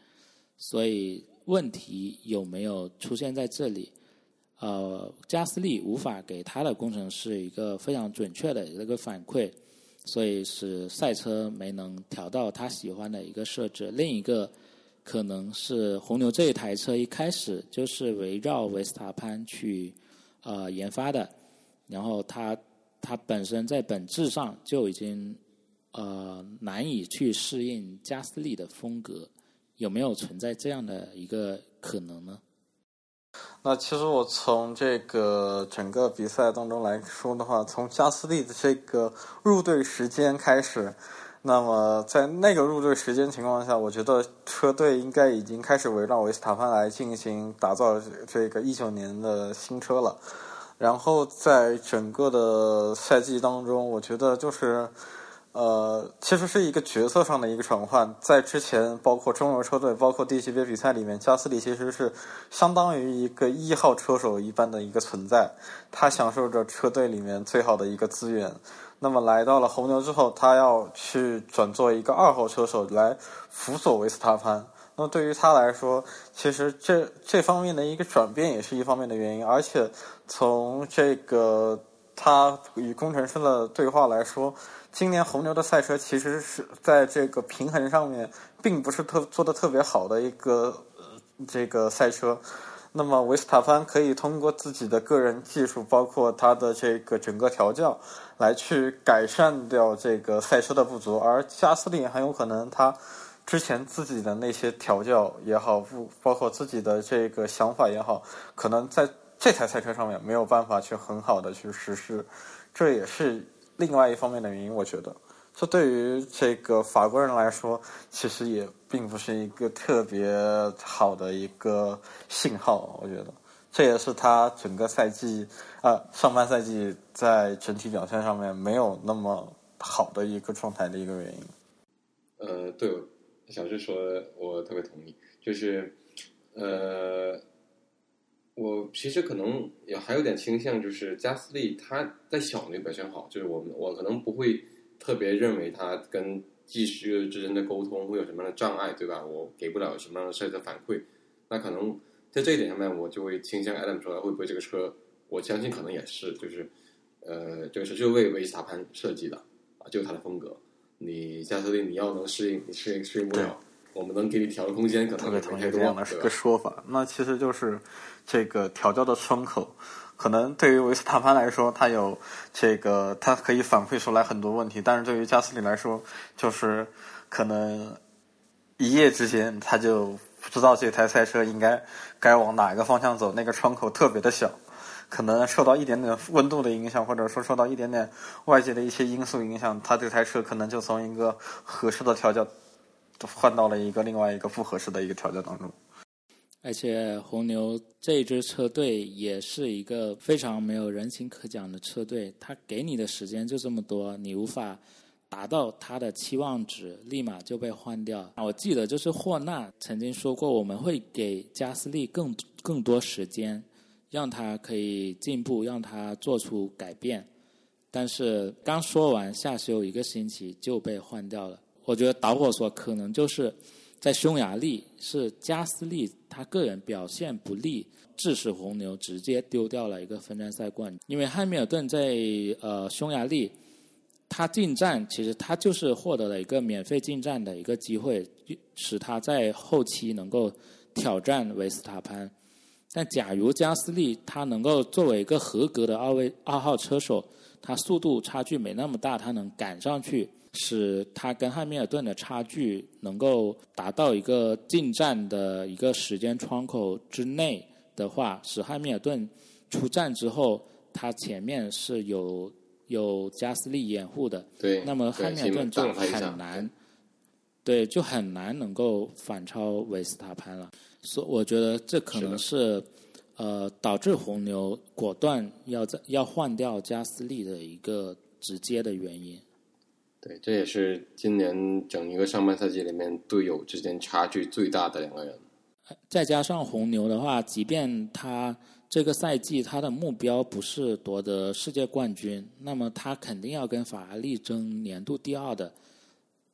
所以问题有没有出现在这里？呃，加斯利无法给他的工程师一个非常准确的一个反馈，所以使赛车没能调到他喜欢的一个设置。另一个可能是红牛这一台车一开始就是围绕维斯塔潘去呃研发的，然后它它本身在本质上就已经呃难以去适应加斯利的风格，有没有存在这样的一个可能呢？那其实我从这个整个比赛当中来说的话，从加斯利的这个入队时间开始，那么在那个入队时间情况下，我觉得车队应该已经开始围绕维斯塔潘来进行打造这个一九年的新车了。然后在整个的赛季当中，我觉得就是。呃，其实是一个角色上的一个转换。在之前，包括中游车队，包括低级别比赛里面，加斯利其实是相当于一个一号车手一般的一个存在。他享受着车队里面最好的一个资源。那么来到了红牛之后，他要去转做一个二号车手来辅佐维斯塔潘。那么对于他来说，其实这这方面的一个转变也是一方面的原因。而且从这个他与工程师的对话来说。今年红牛的赛车其实是在这个平衡上面，并不是特做的特别好的一个这个赛车。那么维斯塔潘可以通过自己的个人技术，包括他的这个整个调教，来去改善掉这个赛车的不足。而加斯利很有可能他之前自己的那些调教也好，不包括自己的这个想法也好，可能在这台赛车上面没有办法去很好的去实施。这也是。另外一方面的原因，我觉得，这对于这个法国人来说，其实也并不是一个特别好的一个信号。我觉得，这也是他整个赛季啊上半赛季在整体表现上面没有那么好的一个状态的一个原因。呃，对，小志说我特别同意，就是呃，我其实可能也还有点倾向，就是加斯利他在小牛表现好，就是我们我可能不会特别认为他跟技师之间的沟通会有什么样的障碍，对吧？我给不了什么样的赛车反馈，那可能在这一点上面，我就会倾向 Adam 说会不会这个车，我相信可能也是，就是呃，这个车就为维斯塔潘设计的啊，就是他的风格。你加斯利你要能适应，你适应适应不了，我们能给你调的空间可能特别同意这样的个？说法。那其实就是这个调教的窗口，可能对于维斯塔潘来说，他有这个他可以反馈出来很多问题，但是对于加斯利来说，就是可能一夜之间他就不知道这台赛车应该该往哪一个方向走，那个窗口特别的小。可能受到一点点温度的影响，或者说受到一点点外界的一些因素影响，他这台车可能就从一个合适的调教换到了一个另外一个不合适的一个条件当中。而且红牛这支车队也是一个非常没有人情可讲的车队，他给你的时间就这么多，你无法达到他的期望值，立马就被换掉。我记得就是霍纳曾经说过，我们会给加斯利更更多时间，让他可以进步，让他做出改变。但是刚说完下休一个星期就被换掉了。我觉得导火索可能就是在匈牙利是加斯利他个人表现不利，致使红牛直接丢掉了一个分站赛冠。因为汉密尔顿在呃匈牙利，他进站其实他就是获得了一个免费进站的一个机会，使他在后期能够挑战维斯塔潘。但假如加斯利他能够作为一个合格的二位二号车手，他速度差距没那么大，他能赶上去，使他跟汉密尔顿的差距能够达到一个进站的一个时间窗口之内的话，使汉密尔顿出站之后，他前面是有有加斯利掩护的，对，那么汉密尔顿就很难，对，就很难能够反超维斯塔潘了。所以我觉得这可能是呃导致红牛果断要在要换掉加斯利的一个直接的原因。对，这也是今年整一个上半赛季里面队友之间差距最大的两个人。再加上红牛的话，即便他这个赛季他的目标不是夺得世界冠军，那么他肯定要跟法拉利争年度第二的。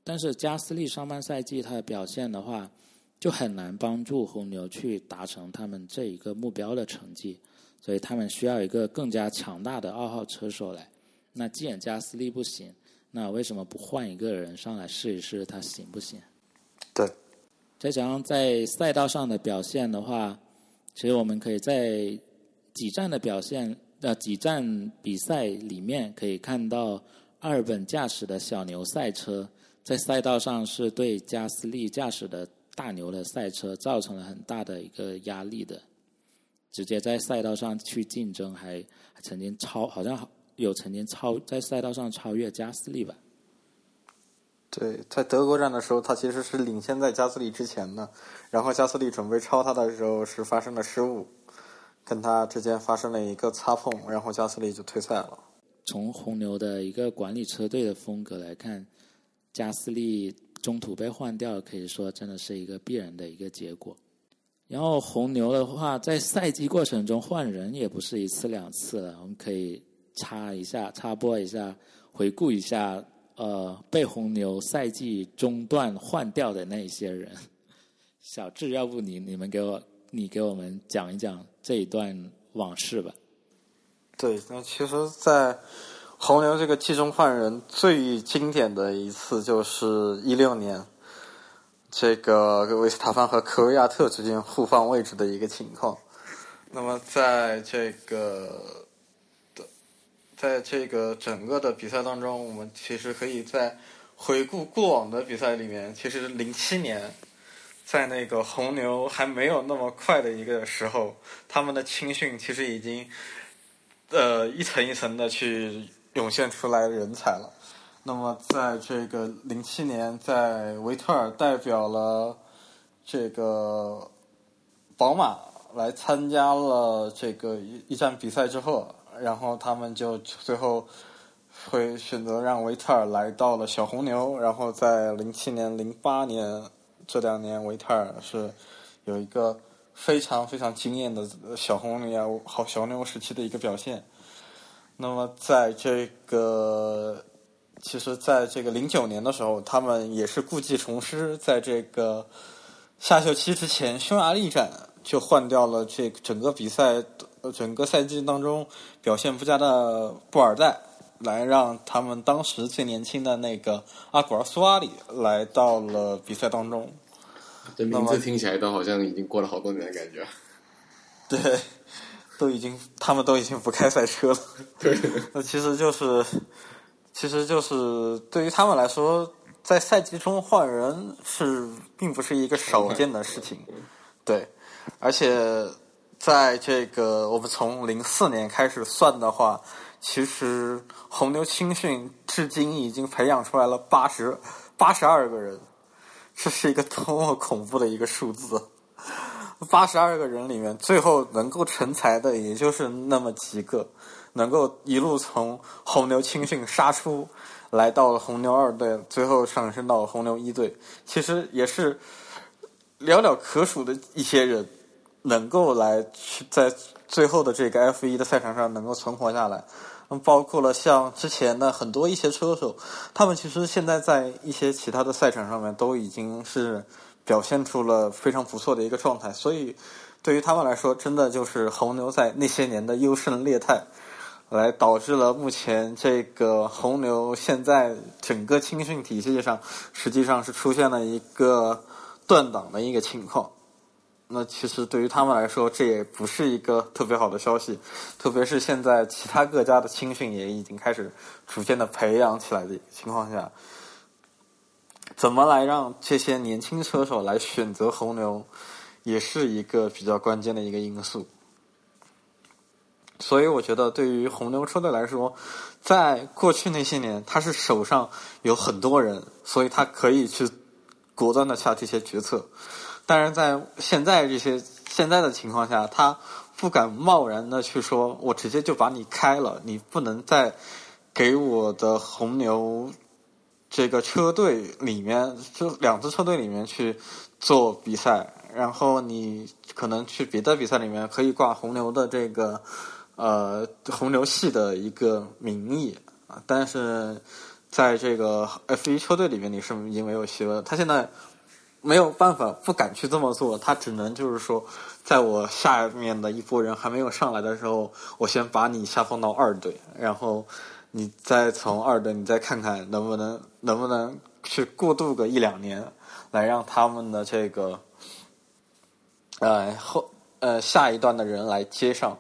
但是加斯利上半赛季他的表现的话，就很难帮助红牛去达成他们这一个目标的成绩，所以他们需要一个更加强大的二号车手来。那既然加斯利不行，那为什么不换一个人上来试一试他行不行？对，再加上在赛道上的表现的话，其实我们可以在几站的表现呃几站比赛里面可以看到，阿尔本驾驶的小牛赛车在赛道上是对加斯利驾驶的大牛的赛车造成了很大的一个压力的，直接在赛道上去竞争，还还曾经超好像有曾经超在赛道上超越加斯利吧。对，在德国站的时候，他其实是领先在加斯利之前的，然后加斯利准备超他的时候是发生了失误，跟他之间发生了一个擦碰，然后加斯利就退赛了。从红牛的一个管理车队的风格来看，加斯利中途被换掉，可以说真的是一个必然的一个结果。然后红牛的话，在赛季过程中换人也不是一次两次了，我们可以插一下、插播一下，回顾一下，呃，被红牛赛季中断换掉的那些人。小智，要不你你们给我，你给我们讲一讲这一段往事吧。对，那其实，在红牛这个季中换人最经典的一次就是一六年，这个维斯塔潘和科维亚特之间互换位置的一个情况。那么，在这个，在这个整个的比赛当中，我们其实可以在回顾过往的比赛里面，其实零七年。在那个红牛还没有那么快的一个时候，他们的青训其实已经呃，一层一层的去涌现出来人才了。那么，在这个零七年，在维特尔代表了这个宝马来参加了这个一一站比赛之后，然后他们就最后会选择让维特尔来到了小红牛，然后在零七年、零八年这两年，维特尔是有一个非常非常惊艳的小红牛好小红牛时期的一个表现。那么在这个，其实在这个零九年的时候，他们也是故技重施，在这个夏秀期之前，匈牙利站就换掉了这整个比赛、整个赛季当中表现不佳的布尔代。来让他们当时最年轻的那个阿古尔苏阿里来到了比赛当中。这名字听起来都好像已经过了好多年的感觉。对，都已经，他们都已经不开赛车了。对，那其实就是，其实就是对于他们来说，在赛季中换人是并不是一个少见的事情。对，而且在这个我们从零四年开始算的话。其实红牛青训至今已经培养出来了八十八十二个人，这是一个多么恐怖的一个数字！八十二个人里面，最后能够成才的也就是那么几个，能够一路从红牛青训杀出，来到了红牛二队，最后上升到红牛一队。其实也是寥寥可数的一些人，能够来去在最后的这个 F 一的赛场上能够存活下来。包括了像之前的很多一些车手，他们其实现在在一些其他的赛场上面都已经是表现出了非常不错的一个状态，所以对于他们来说，真的就是红牛在那些年的优胜劣汰，来导致了目前这个红牛现在整个青训体系上实际上是出现了一个断档的一个情况。那其实对于他们来说，这也不是一个特别好的消息，特别是现在其他各家的青训也已经开始逐渐的培养起来的情况下，怎么来让这些年轻车手来选择红牛，也是一个比较关键的一个因素。所以我觉得，对于红牛车队来说，在过去那些年，他是手上有很多人，所以他可以去果断的下这些决策。但是在现在这些现在的情况下，他不敢贸然的去说，我直接就把你开了，你不能再给我的红牛这个车队里面，就两支车队里面去做比赛，然后你可能去别的比赛里面可以挂红牛的这个呃红牛系的一个名义啊，但是在这个 F 一车队里面你是已经没有席位了，他现在。没有办法，不敢去这么做。他只能就是说，在我下面的一波人还没有上来的时候，我先把你下放到二队，然后你再从二队，你再看看能不能能不能去过渡个一两年，来让他们的这个呃后呃下一段的人来接上。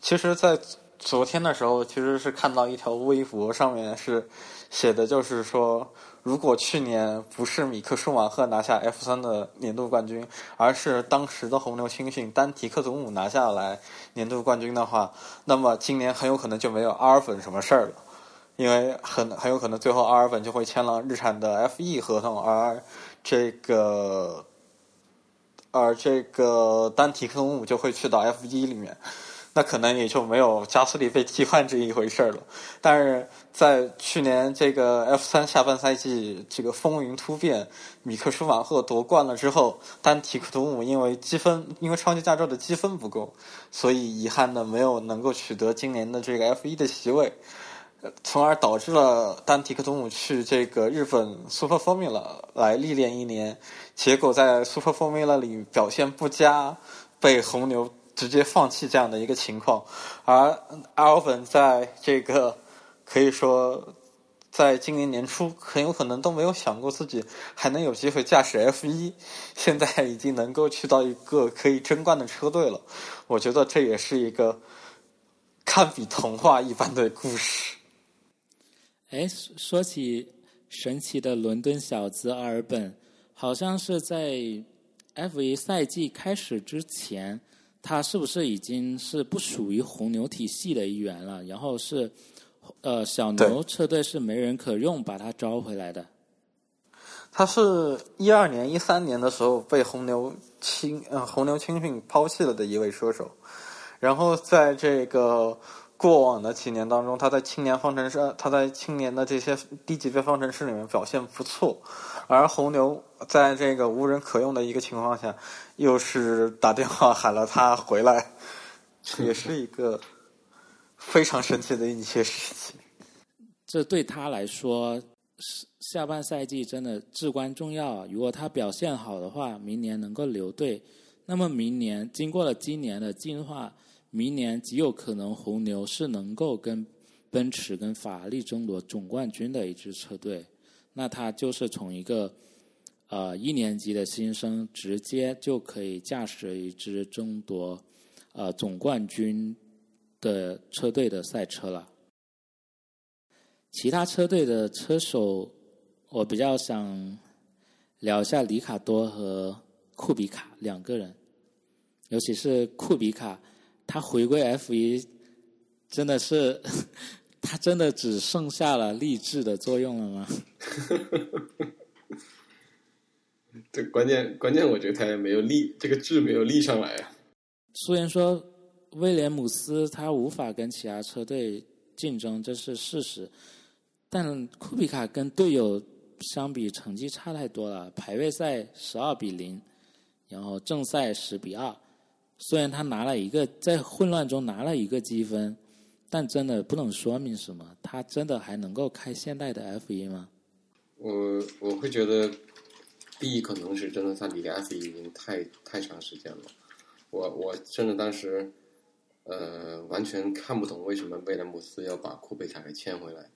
其实，在昨天的时候，其实是看到一条微博上面是写的，就是说。如果去年不是米克舒马赫拿下 F 三的年度冠军，而是当时的红牛青训丹提克祖姆拿下来年度冠军的话，那么今年很有可能就没有阿尔本什么事儿了，因为很很有可能最后阿尔本就会签了日产的 F E 合同，而这个而这个丹提克祖姆就会去到 F 一里面。那可能也就没有加斯利被替换这一回事了。但是在去年这个 F 三下半赛季这个风云突变，米克舒马赫夺冠了之后，丹提克图姆因为积分，因为超级驾照的积分不够，所以遗憾的没有能够取得今年的这个 F 一的席位，从而导致了丹提克图姆去这个日本 Super Formula 来历练一年，结果在 Super Formula 里表现不佳，被红牛。直接放弃这样的一个情况，而阿尔本在这个可以说在今年年初很有可能都没有想过自己还能有机会驾驶 F 一，现在已经能够去到一个可以争冠的车队了。我觉得这也是一个堪比童话一般的故事。哎，说起神奇的伦敦小子阿尔本，好像是在 F 一赛季开始之前。他是不是已经是不属于红牛体系的一员了？然后是，呃，小牛车队是没人可用，把他招回来的。他是一二年、一三年的时候被红牛青呃红牛青训抛弃了的一位车手，然后在这个过往的几年当中，他在青年方程式，他在青年的这些低级别方程式里面表现不错，而红牛在这个无人可用的一个情况下，又是打电话喊了他回来，也是一个非常神奇的一些事情。这对他来说是，下半赛季真的至关重要。如果他表现好的话，明年能够留队，那么明年经过了今年的进化。明年极有可能红牛是能够跟奔驰跟法拉利争夺总冠军的一支车队，那他就是从一个呃一年级的新生，直接就可以驾驶一支争夺呃总冠军的车队的赛车了。其他车队的车手，我比较想聊一下里卡多和库比卡两个人，尤其是库比卡。他回归 F 一，真的是，他真的只剩下了励志的作用了吗？这关键关键，我觉得他也没有立这个志没有立上来啊。虽然说威廉姆斯他无法跟其他车队竞争，这是事实，但库比卡跟队友相比，成绩差太多了。排位赛十二比零，然后正赛十比二。虽然他拿了一个在混乱中拿了一个积分，但真的不能说明什么。他真的还能够开现代的 F 一吗？我我会觉得，第一可能是真的他离 F 一已经太太长时间了。我我甚至当时，呃，完全看不懂为什么威廉姆斯要把库贝卡给签回来。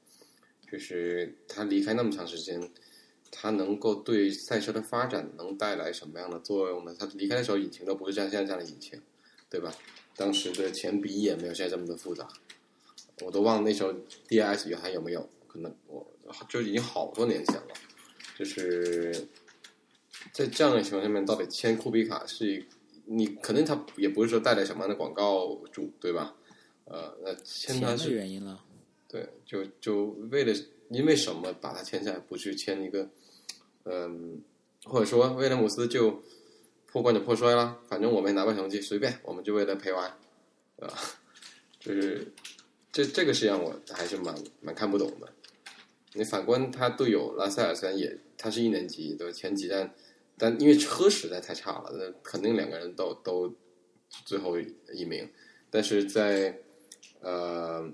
就是他离开那么长时间。他能够对赛车的发展能带来什么样的作用呢？他离开的时候，引擎都不是像现在这样的引擎，对吧？当时的前鼻也没有现在这么的复杂，我都忘了那时候 DRS 还有没有？可能我就已经好多年前了。就是在这样的情况下面，到底签库比卡是一你肯定他也不是说带来什么样的广告主，对吧？呃，那签他是原因了，对，就就为了因为什么把他签下来，不去签一个？嗯，或者说威廉姆斯就破罐子破摔了，反正我没拿过成绩，随便，我们就为了陪玩，啊，就是这这个实际上我还是蛮蛮看不懂的。你反观他队友拉塞尔，虽然也他是一年级的前几站，但因为车实在太差了，那肯定两个人都都最后一名。但是在呃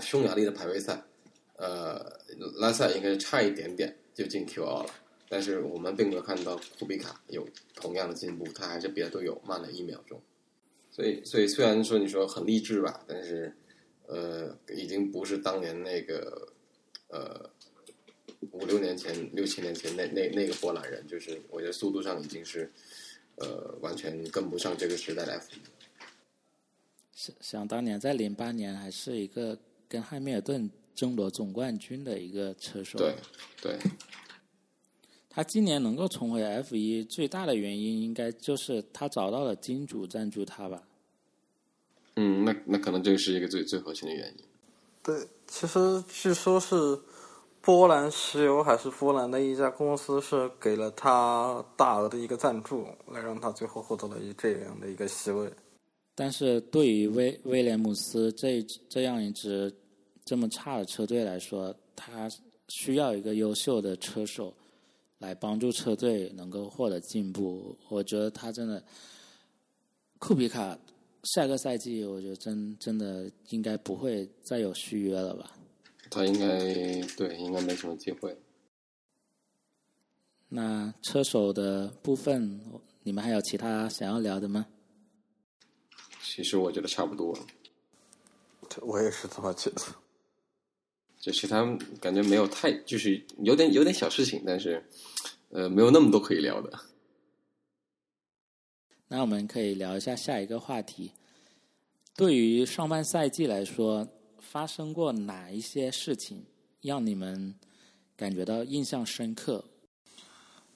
匈牙利的排位赛，呃拉塞应该是差一点点。就进 Q 二了，但是我们并没有看到库比卡有同样的进步，他还是比他队友慢了一秒钟。所以，所以虽然说你说很励志吧，但是，呃，已经不是当年那个，呃，五六年前、六七年前那那那个波兰人，就是我觉得速度上已经是，呃，完全跟不上这个时代的 F 一。想想当年在零八年还是一个跟汉密尔顿。争夺总冠军的一个车手，对，对，他今年能够重回 F 一，最大的原因应该就是他找到了金主赞助他吧。嗯，那那可能这个是一个最最核心的原因。对，其实据说是波兰石油还是波兰的一家公司是给了他大额的一个赞助，来让他最后获得了一这样的一个席位。但是对于威威廉姆斯这这样一支。这么差的车队来说，他需要一个优秀的车手来帮助车队能够获得进步。我觉得他真的，库比卡下个赛季，我觉得真真的应该不会再有续约了吧？他应该对，应该没什么机会。那车手的部分，你们还有其他想要聊的吗？其实我觉得差不多。我也是这么觉得。就其他感觉没有太，就是有点有点小事情，但是，呃，没有那么多可以聊的。那我们可以聊一下下一个话题。对于上半赛季来说，发生过哪一些事情让你们感觉到印象深刻？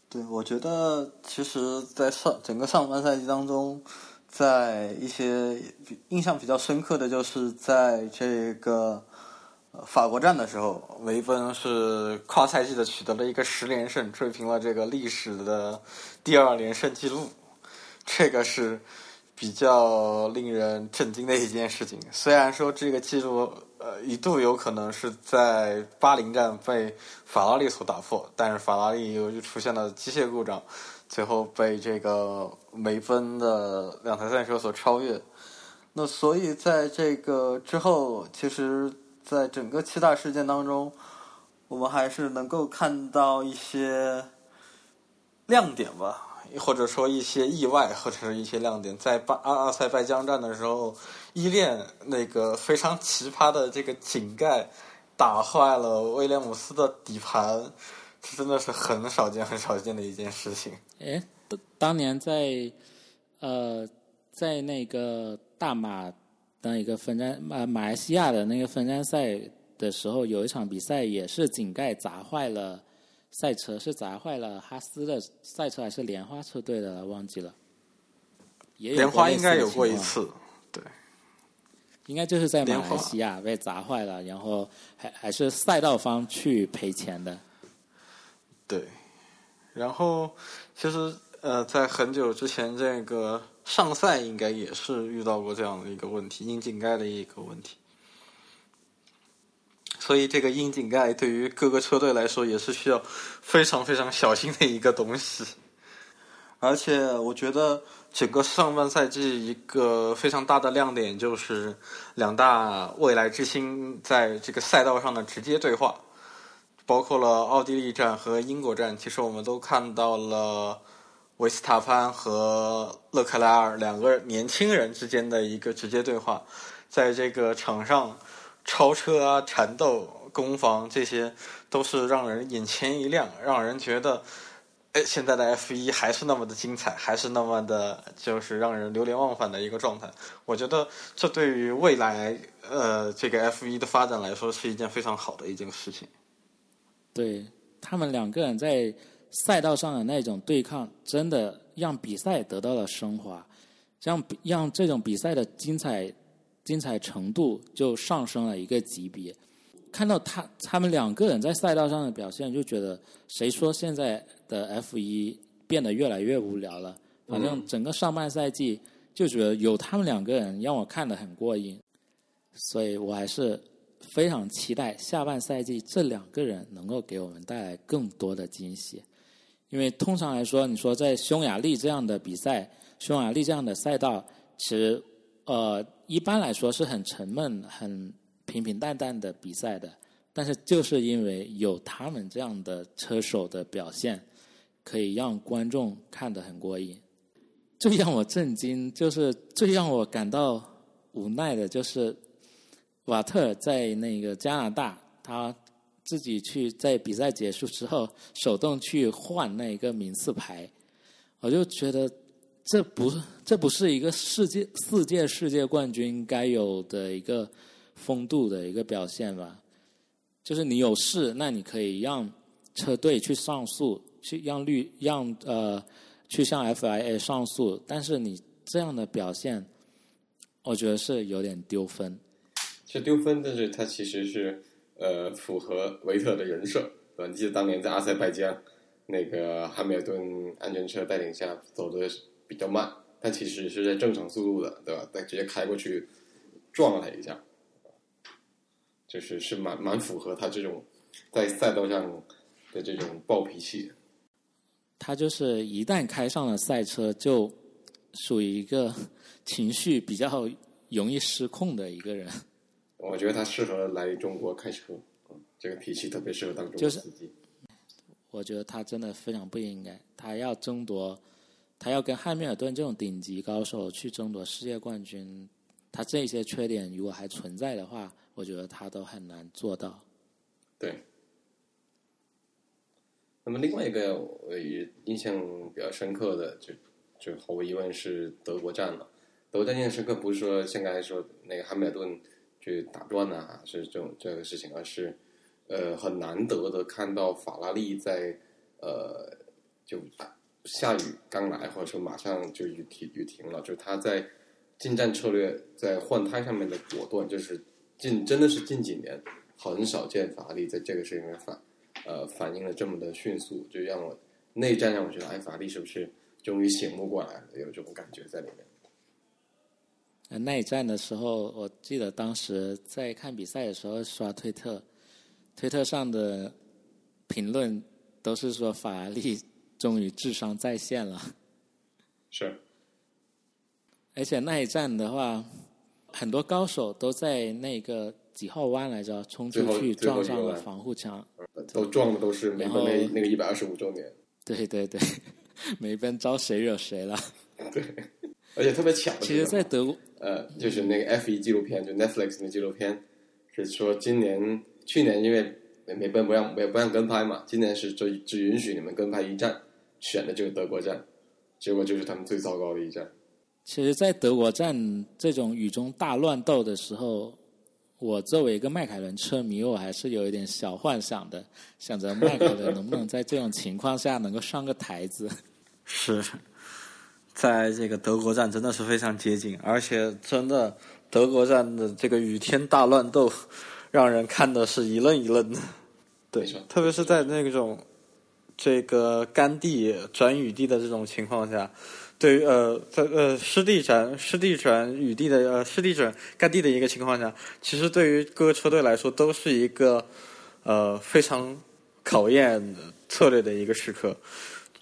对，我觉得其实，在上整个上半赛季当中，在一些印象比较深刻的就是在这个。法国站的时候，维芬是跨赛季的取得了一个十连胜，追平了这个历史的第二连胜记录。这个是比较令人震惊的一件事情。虽然说这个记录呃一度有可能是在巴林站被法拉利所打破，但是法拉利由于出现了机械故障，最后被这个梅奔的两台赛车所超越。那所以在这个之后，其实在整个七大事件当中，我们还是能够看到一些亮点吧。或者说一些意外，或者是一些亮点，在巴阿塞拜疆站的时候，依恋那个非常奇葩的这个井盖打坏了威廉姆斯的底盘，这真的是很少见、很少见的一件事情。哎，当年在呃，在那个大马的一个分站马马来西亚的那个分站赛的时候，有一场比赛也是井盖砸坏了。赛车是砸坏了哈斯的赛车还是莲花车队的？忘记了。莲花应该有过一次，对。应该就是在马来西亚被砸坏了，然后还还是赛道方去赔钱的。对。然后其实呃，在很久之前，这个上赛应该也是遇到过这样的一个问题，硬井盖的一个问题。所以，这个硬井盖对于各个车队来说也是需要非常非常小心的一个东西。而且，我觉得整个上半赛季一个非常大的亮点就是两大未来之星在这个赛道上的直接对话，包括了奥地利站和英国站。其实，我们都看到了维斯塔潘和勒克莱尔两个年轻人之间的一个直接对话，在这个场上。超车啊，缠斗、攻防，这些都是让人眼前一亮，让人觉得，哎，现在的 F 一还是那么的精彩，还是那么的，就是让人流连忘返的一个状态。我觉得这对于未来，呃，这个 F 一的发展来说，是一件非常好的一件事情。对他们两个人在赛道上的那种对抗，真的让比赛得到了升华，让让这种比赛的精彩。精彩程度就上升了一个级别。看到他他们两个人在赛道上的表现，就觉得谁说现在的 F 一变得越来越无聊了？反正整个上半赛季就觉得有他们两个人让我看得很过瘾，所以我还是非常期待下半赛季这两个人能够给我们带来更多的惊喜。因为通常来说，你说在匈牙利这样的比赛，匈牙利这样的赛道，其实呃。一般来说是很沉闷、很平平淡淡的比赛的，但是就是因为有他们这样的车手的表现，可以让观众看得很过瘾。最让我震惊，就是最让我感到无奈的，就是瓦特在那个加拿大，他自己去在比赛结束之后手动去换那一个名次牌，我就觉得。这不是，这不是一个世界四届世界冠军该有的一个风度的一个表现吧？就是你有事，那你可以让车队去上诉，去让律让呃去向 FIA 上诉，但是你这样的表现，我觉得是有点丢分。是丢分，但是他其实是呃符合维特的人设，对吧？你记得当年在阿塞拜疆那个汉密尔顿安全车带领下走的。比较慢，但其实是在正常速度的，对吧？但直接开过去撞了他一下，就是是蛮蛮符合他这种在赛道上的这种暴脾气。他就是一旦开上了赛车，就属于一个 情绪比较容易失控的一个人。我觉得他适合来中国开车，这个脾气特别适合当中国司机。我觉得他真的非常不应该，他要争夺。他要跟汉密尔顿这种顶级高手去争夺世界冠军，他这些缺点如果还存在的话，我觉得他都很难做到。对。那么另外一个我也印象比较深刻的，就就毫无疑问是德国站了。德国站印象深刻不是说像刚才说那个汉密尔顿去打断呐，是这种这个事情，而是呃很难得的看到法拉利在呃就。下雨刚来，或者说马上就雨停雨停了，就是他在近战策略在换胎上面的果断，就是近真的是近几年很少见法拉利在这个事情上反呃反应了这么的迅速，就让我内战，让我觉得，哎，法拉利是不是终于醒悟过来了？有这种感觉在里面。呃那一站的时候，我记得当时在看比赛的时候刷推特，推特上的评论都是说法拉利终于智商在线了。是，而且那一站的话，很多高手都在那个几号弯来着冲出去撞上了防护墙。都撞的都是梅奔那那个一百二十五周年，对对对，梅奔 招谁惹谁了？对，而且特别巧其实，在德国，呃，就是那个 F 一纪录片，就 Netflix 那纪录片，是说今年去年因为梅奔不让不不让跟拍嘛，今年是只只允许你们跟拍一站，选的就是德国站，结果就是他们最糟糕的一站。其实，在德国站这种雨中大乱斗的时候，我作为一个迈凯伦车迷，我还是有一点小幻想的，想着迈凯伦能不能在这种情况下能够上个台子。是，在这个德国站真的是非常接近，而且真的德国站的这个雨天大乱斗，让人看的是一愣一愣的。对没错，特别是在那种这个干地转雨地的这种情况下，对于呃在呃湿地转湿地转雨地的呃湿地转干地的一个情况下，其实对于各个车队来说都是一个呃非常考验策略的一个时刻。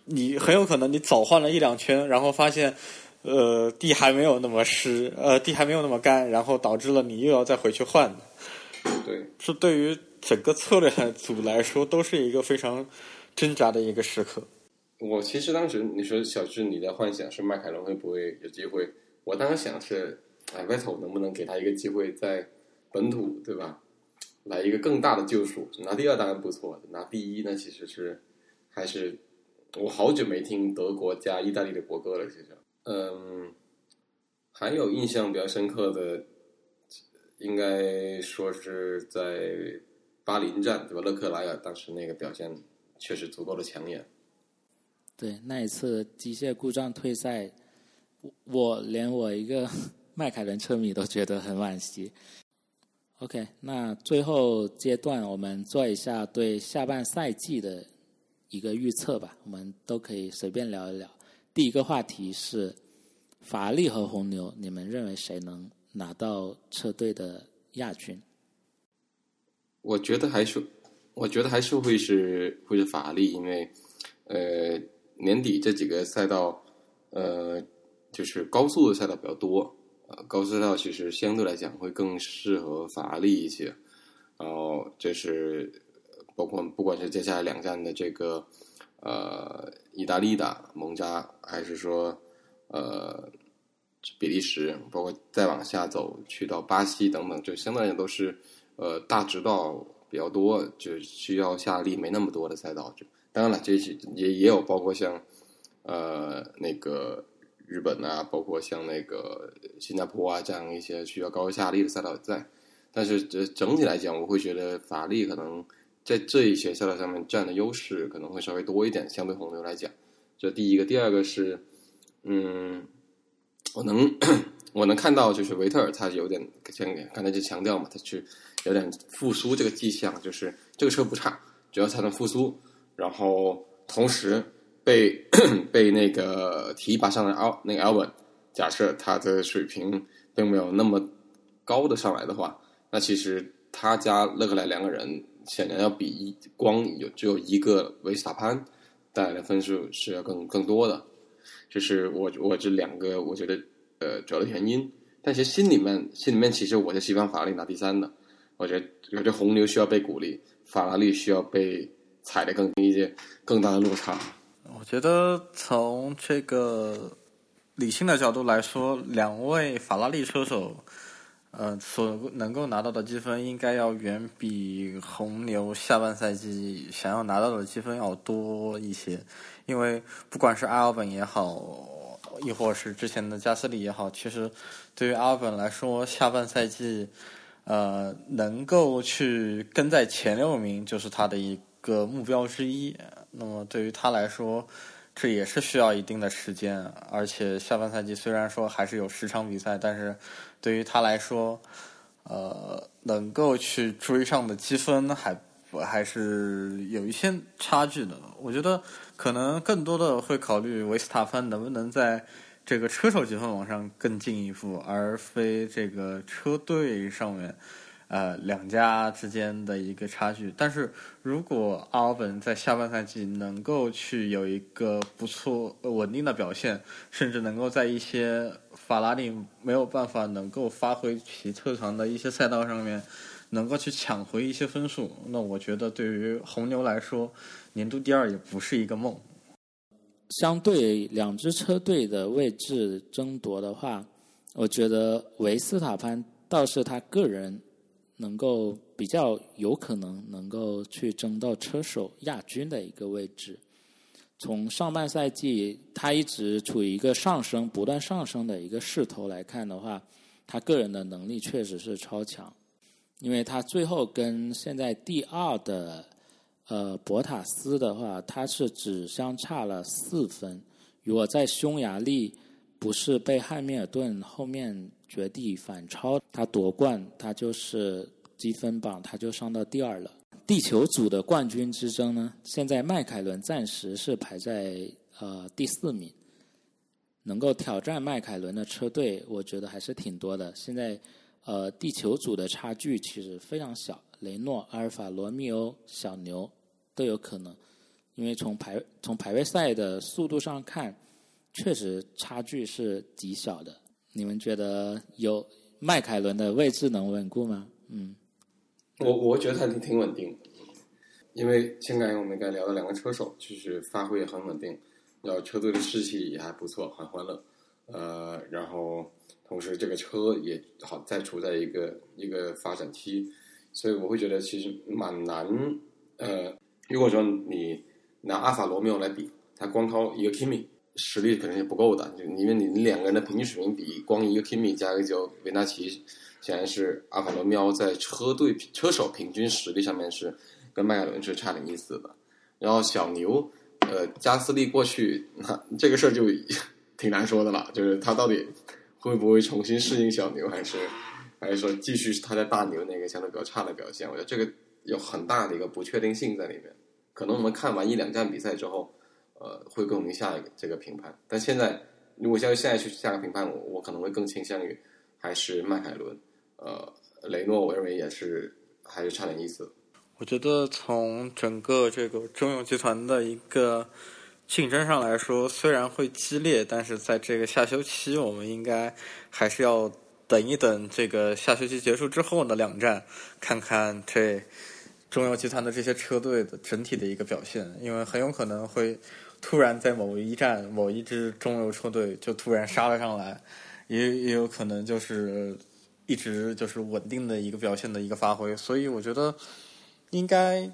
你很有可能你早换了一两圈，然后发现，呃，地还没有那么湿，呃，地还没有那么干，然后导致了你又要再回去换。对，是对于整个策略组来说都是一个非常挣扎的一个时刻。我其实当时你说小智你在幻想是迈凯伦会不会有机会，我当时想是，哎，Vettel 能不能给他一个机会在本土对吧，来一个更大的救赎？拿第二当然不错，拿第一那其实是还是我好久没听德国加意大利的国歌了，其实，嗯，还有印象比较深刻的，应该说是在巴林站对吧？勒克莱尔当时那个表现确实足够的抢眼。对，那一次机械故障退赛，我我连我一个 迈凯伦车迷都觉得很惋惜。OK，那最后阶段我们做一下对下半赛季的一个预测吧，我们都可以随便聊一聊。第一个话题是法拉利和红牛，你们认为谁能拿到车队的亚军？我觉得还是，我觉得还是会是会是法拉利，因为呃年底这几个赛道，呃就是高速的赛道比较多，呃高速赛道其实相对来讲会更适合法拉利一些，然后这是包括不管是接下来两站的这个呃意大利的蒙扎，还是说呃比利时，包括再往下走去到巴西等等，就相当于都是。呃，大直道比较多，就需要下力没那么多的赛道。当然了，这些也也有包括像呃那个日本啊，包括像那个新加坡啊这样一些需要高下力的赛道在。但是这整体来讲，我会觉得法力可能在这一些赛道上面占的优势可能会稍微多一点，相对红牛来讲。这第一个，第二个是，嗯，我能 我能看到就是维特尔他有点像刚才就强调嘛，他去。有点复苏这个迹象，就是这个车不差，只要它能复苏，然后同时被 被那个提拔上的奥那个 Albon，假设他的水平并没有那么高的上来的话，那其实他加勒克莱两个人显然要比一光有只有一个维斯塔潘带来的分数是要更更多的，这是我我这两个我觉得呃主要的原因，但其实心里面心里面其实我是希望法拉利拿第三的。我觉得，我觉得红牛需要被鼓励，法拉利需要被踩得更低一些，更大的落差。我觉得从这个理性的角度来说，两位法拉利车手，呃，所能够拿到的积分应该要远比红牛下半赛季想要拿到的积分要多一些。因为不管是阿尔本也好，亦或是之前的加斯利也好，其实对于阿尔本来说，下半赛季。呃，能够去跟在前六名就是他的一个目标之一。那么对于他来说，这也是需要一定的时间。而且下半赛季虽然说还是有十场比赛，但是对于他来说，呃，能够去追上的积分还还是有一些差距的。我觉得可能更多的会考虑维斯塔潘能不能在这个车手积分往上更进一步，而非这个车队上面。呃，两家之间的一个差距，但是如果阿尔本在下半赛季能够去有一个不错稳定的表现，甚至能够在一些法拉利没有办法能够发挥其特长的一些赛道上面，能够去抢回一些分数，那我觉得对于红牛来说，年度第二也不是一个梦。相对两支车队的位置争夺的话，我觉得维斯塔潘倒是他个人。能够比较有可能能够去争到车手亚军的一个位置。从上半赛季他一直处于一个上升、不断上升的一个势头来看的话，他个人的能力确实是超强。因为他最后跟现在第二的呃博塔斯的话，他是只相差了四分。如果在匈牙利不是被汉密尔顿后面。绝地反超，他夺冠，他就是积分榜，他就上到第二了。地球组的冠军之争呢，现在迈凯伦暂时是排在呃第四名，能够挑战迈凯伦的车队，我觉得还是挺多的。现在呃地球组的差距其实非常小，雷诺、阿尔法罗密欧、小牛都有可能，因为从排从排位赛的速度上看，确实差距是极小的。你们觉得有迈凯伦的位置能稳固吗？嗯，我我觉得他挺挺稳定，因为现在我们刚聊的两个车手，就是发挥也很稳定，然后车队的士气也还不错，很欢乐。呃，然后同时这个车也好在处在一个一个发展期，所以我会觉得其实蛮难。呃，如果说你拿阿法罗密欧来比，他光靠一个 Kimi。实力肯定是不够的，就因为你两个人的平均水平比，光一个 Kimi 加一个叫维纳奇，显然是阿法罗密欧在车队车手平均实力上面是跟迈凯伦是差点意思的。然后小牛，呃，加斯利过去，那这个事儿就挺难说的了，就是他到底会不会重新适应小牛，还是还是说继续他在大牛那个相对比较差的表现？我觉得这个有很大的一个不确定性在里面。可能我们看完一两站比赛之后。呃，会更明下一个这个评判，但现在如果像现在去下个评判，我我可能会更倾向于还是迈凯伦，呃，雷诺，我认为也是还是差点意思。我觉得从整个这个中永集团的一个竞争上来说，虽然会激烈，但是在这个下休期，我们应该还是要等一等这个下休期结束之后的两站，看看这中油集团的这些车队的整体的一个表现，因为很有可能会。突然在某一站，某一支中游车队就突然杀了上来，也也有可能就是一直就是稳定的一个表现的一个发挥，所以我觉得应该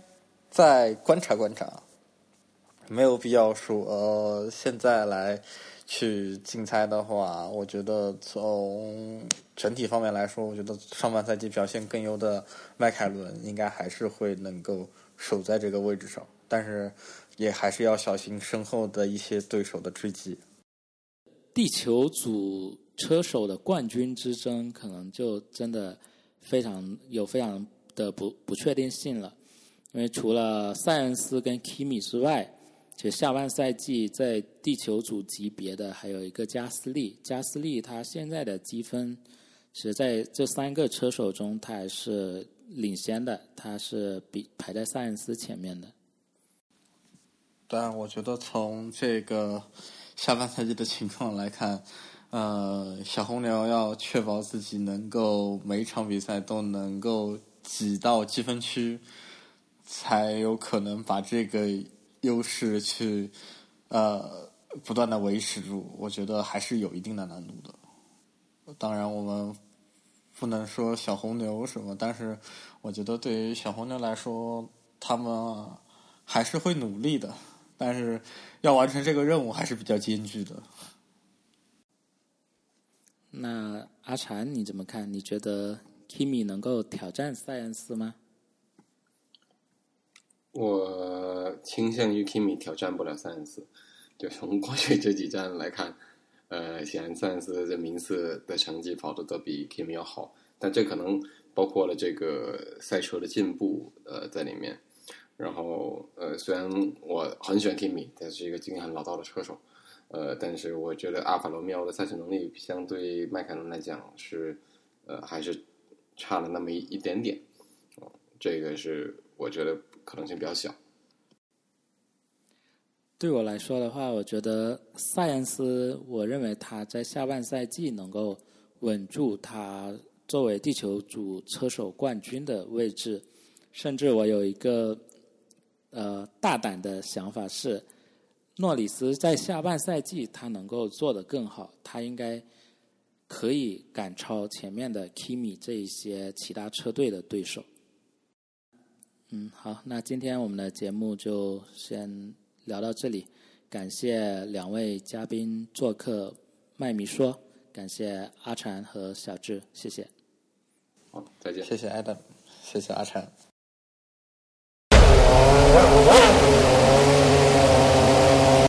再观察观察，没有必要说呃现在来去竞猜的话，我觉得从整体方面来说，我觉得上半赛季表现更优的迈凯伦应该还是会能够守在这个位置上，但是。也还是要小心身后的一些对手的追击。地球组车手的冠军之争，可能就真的非常有非常的不不确定性了。因为除了塞恩斯跟 Kimi 之外，就下半赛季在地球组级别的还有一个加斯利。加斯利他现在的积分，是在这三个车手中，他还是领先的，他是比排在塞恩斯前面的。但我觉得从这个下半赛季的情况来看，呃，小红牛要确保自己能够每一场比赛都能够挤到积分区，才有可能把这个优势去呃不断的维持住。我觉得还是有一定的难度的。当然，我们不能说小红牛什么，但是我觉得对于小红牛来说，他们还是会努力的。但是要完成这个任务还是比较艰巨的。那阿禅你怎么看？你觉得 Kimi 能够挑战塞恩斯吗？我倾向于 Kimi 挑战不了塞恩斯。就从过去这几站来看，呃，显然塞恩斯的名次的成绩跑的都比 Kimi 要好，但这可能包括了这个赛车的进步呃在里面。然后，呃，虽然我很喜欢 Kimi，他是一个经验很老道的车手，呃，但是我觉得阿法罗密欧的赛车能力相对迈凯伦来讲是，呃，还是差了那么一一点点，这个是我觉得可能性比较小。对我来说的话，我觉得塞恩斯，我认为他在下半赛季能够稳住他作为地球组车手冠军的位置，甚至我有一个呃大胆的想法是，诺里斯在下半赛季他能够做得更好，他应该可以赶超前面的 Kimi 这一些其他车队的对手。嗯，好，那今天我们的节目就先。聊到这里，感谢两位嘉宾做客麦米说，感谢阿禅和小智，谢谢。好，再见。谢谢 Adam，谢谢阿禅。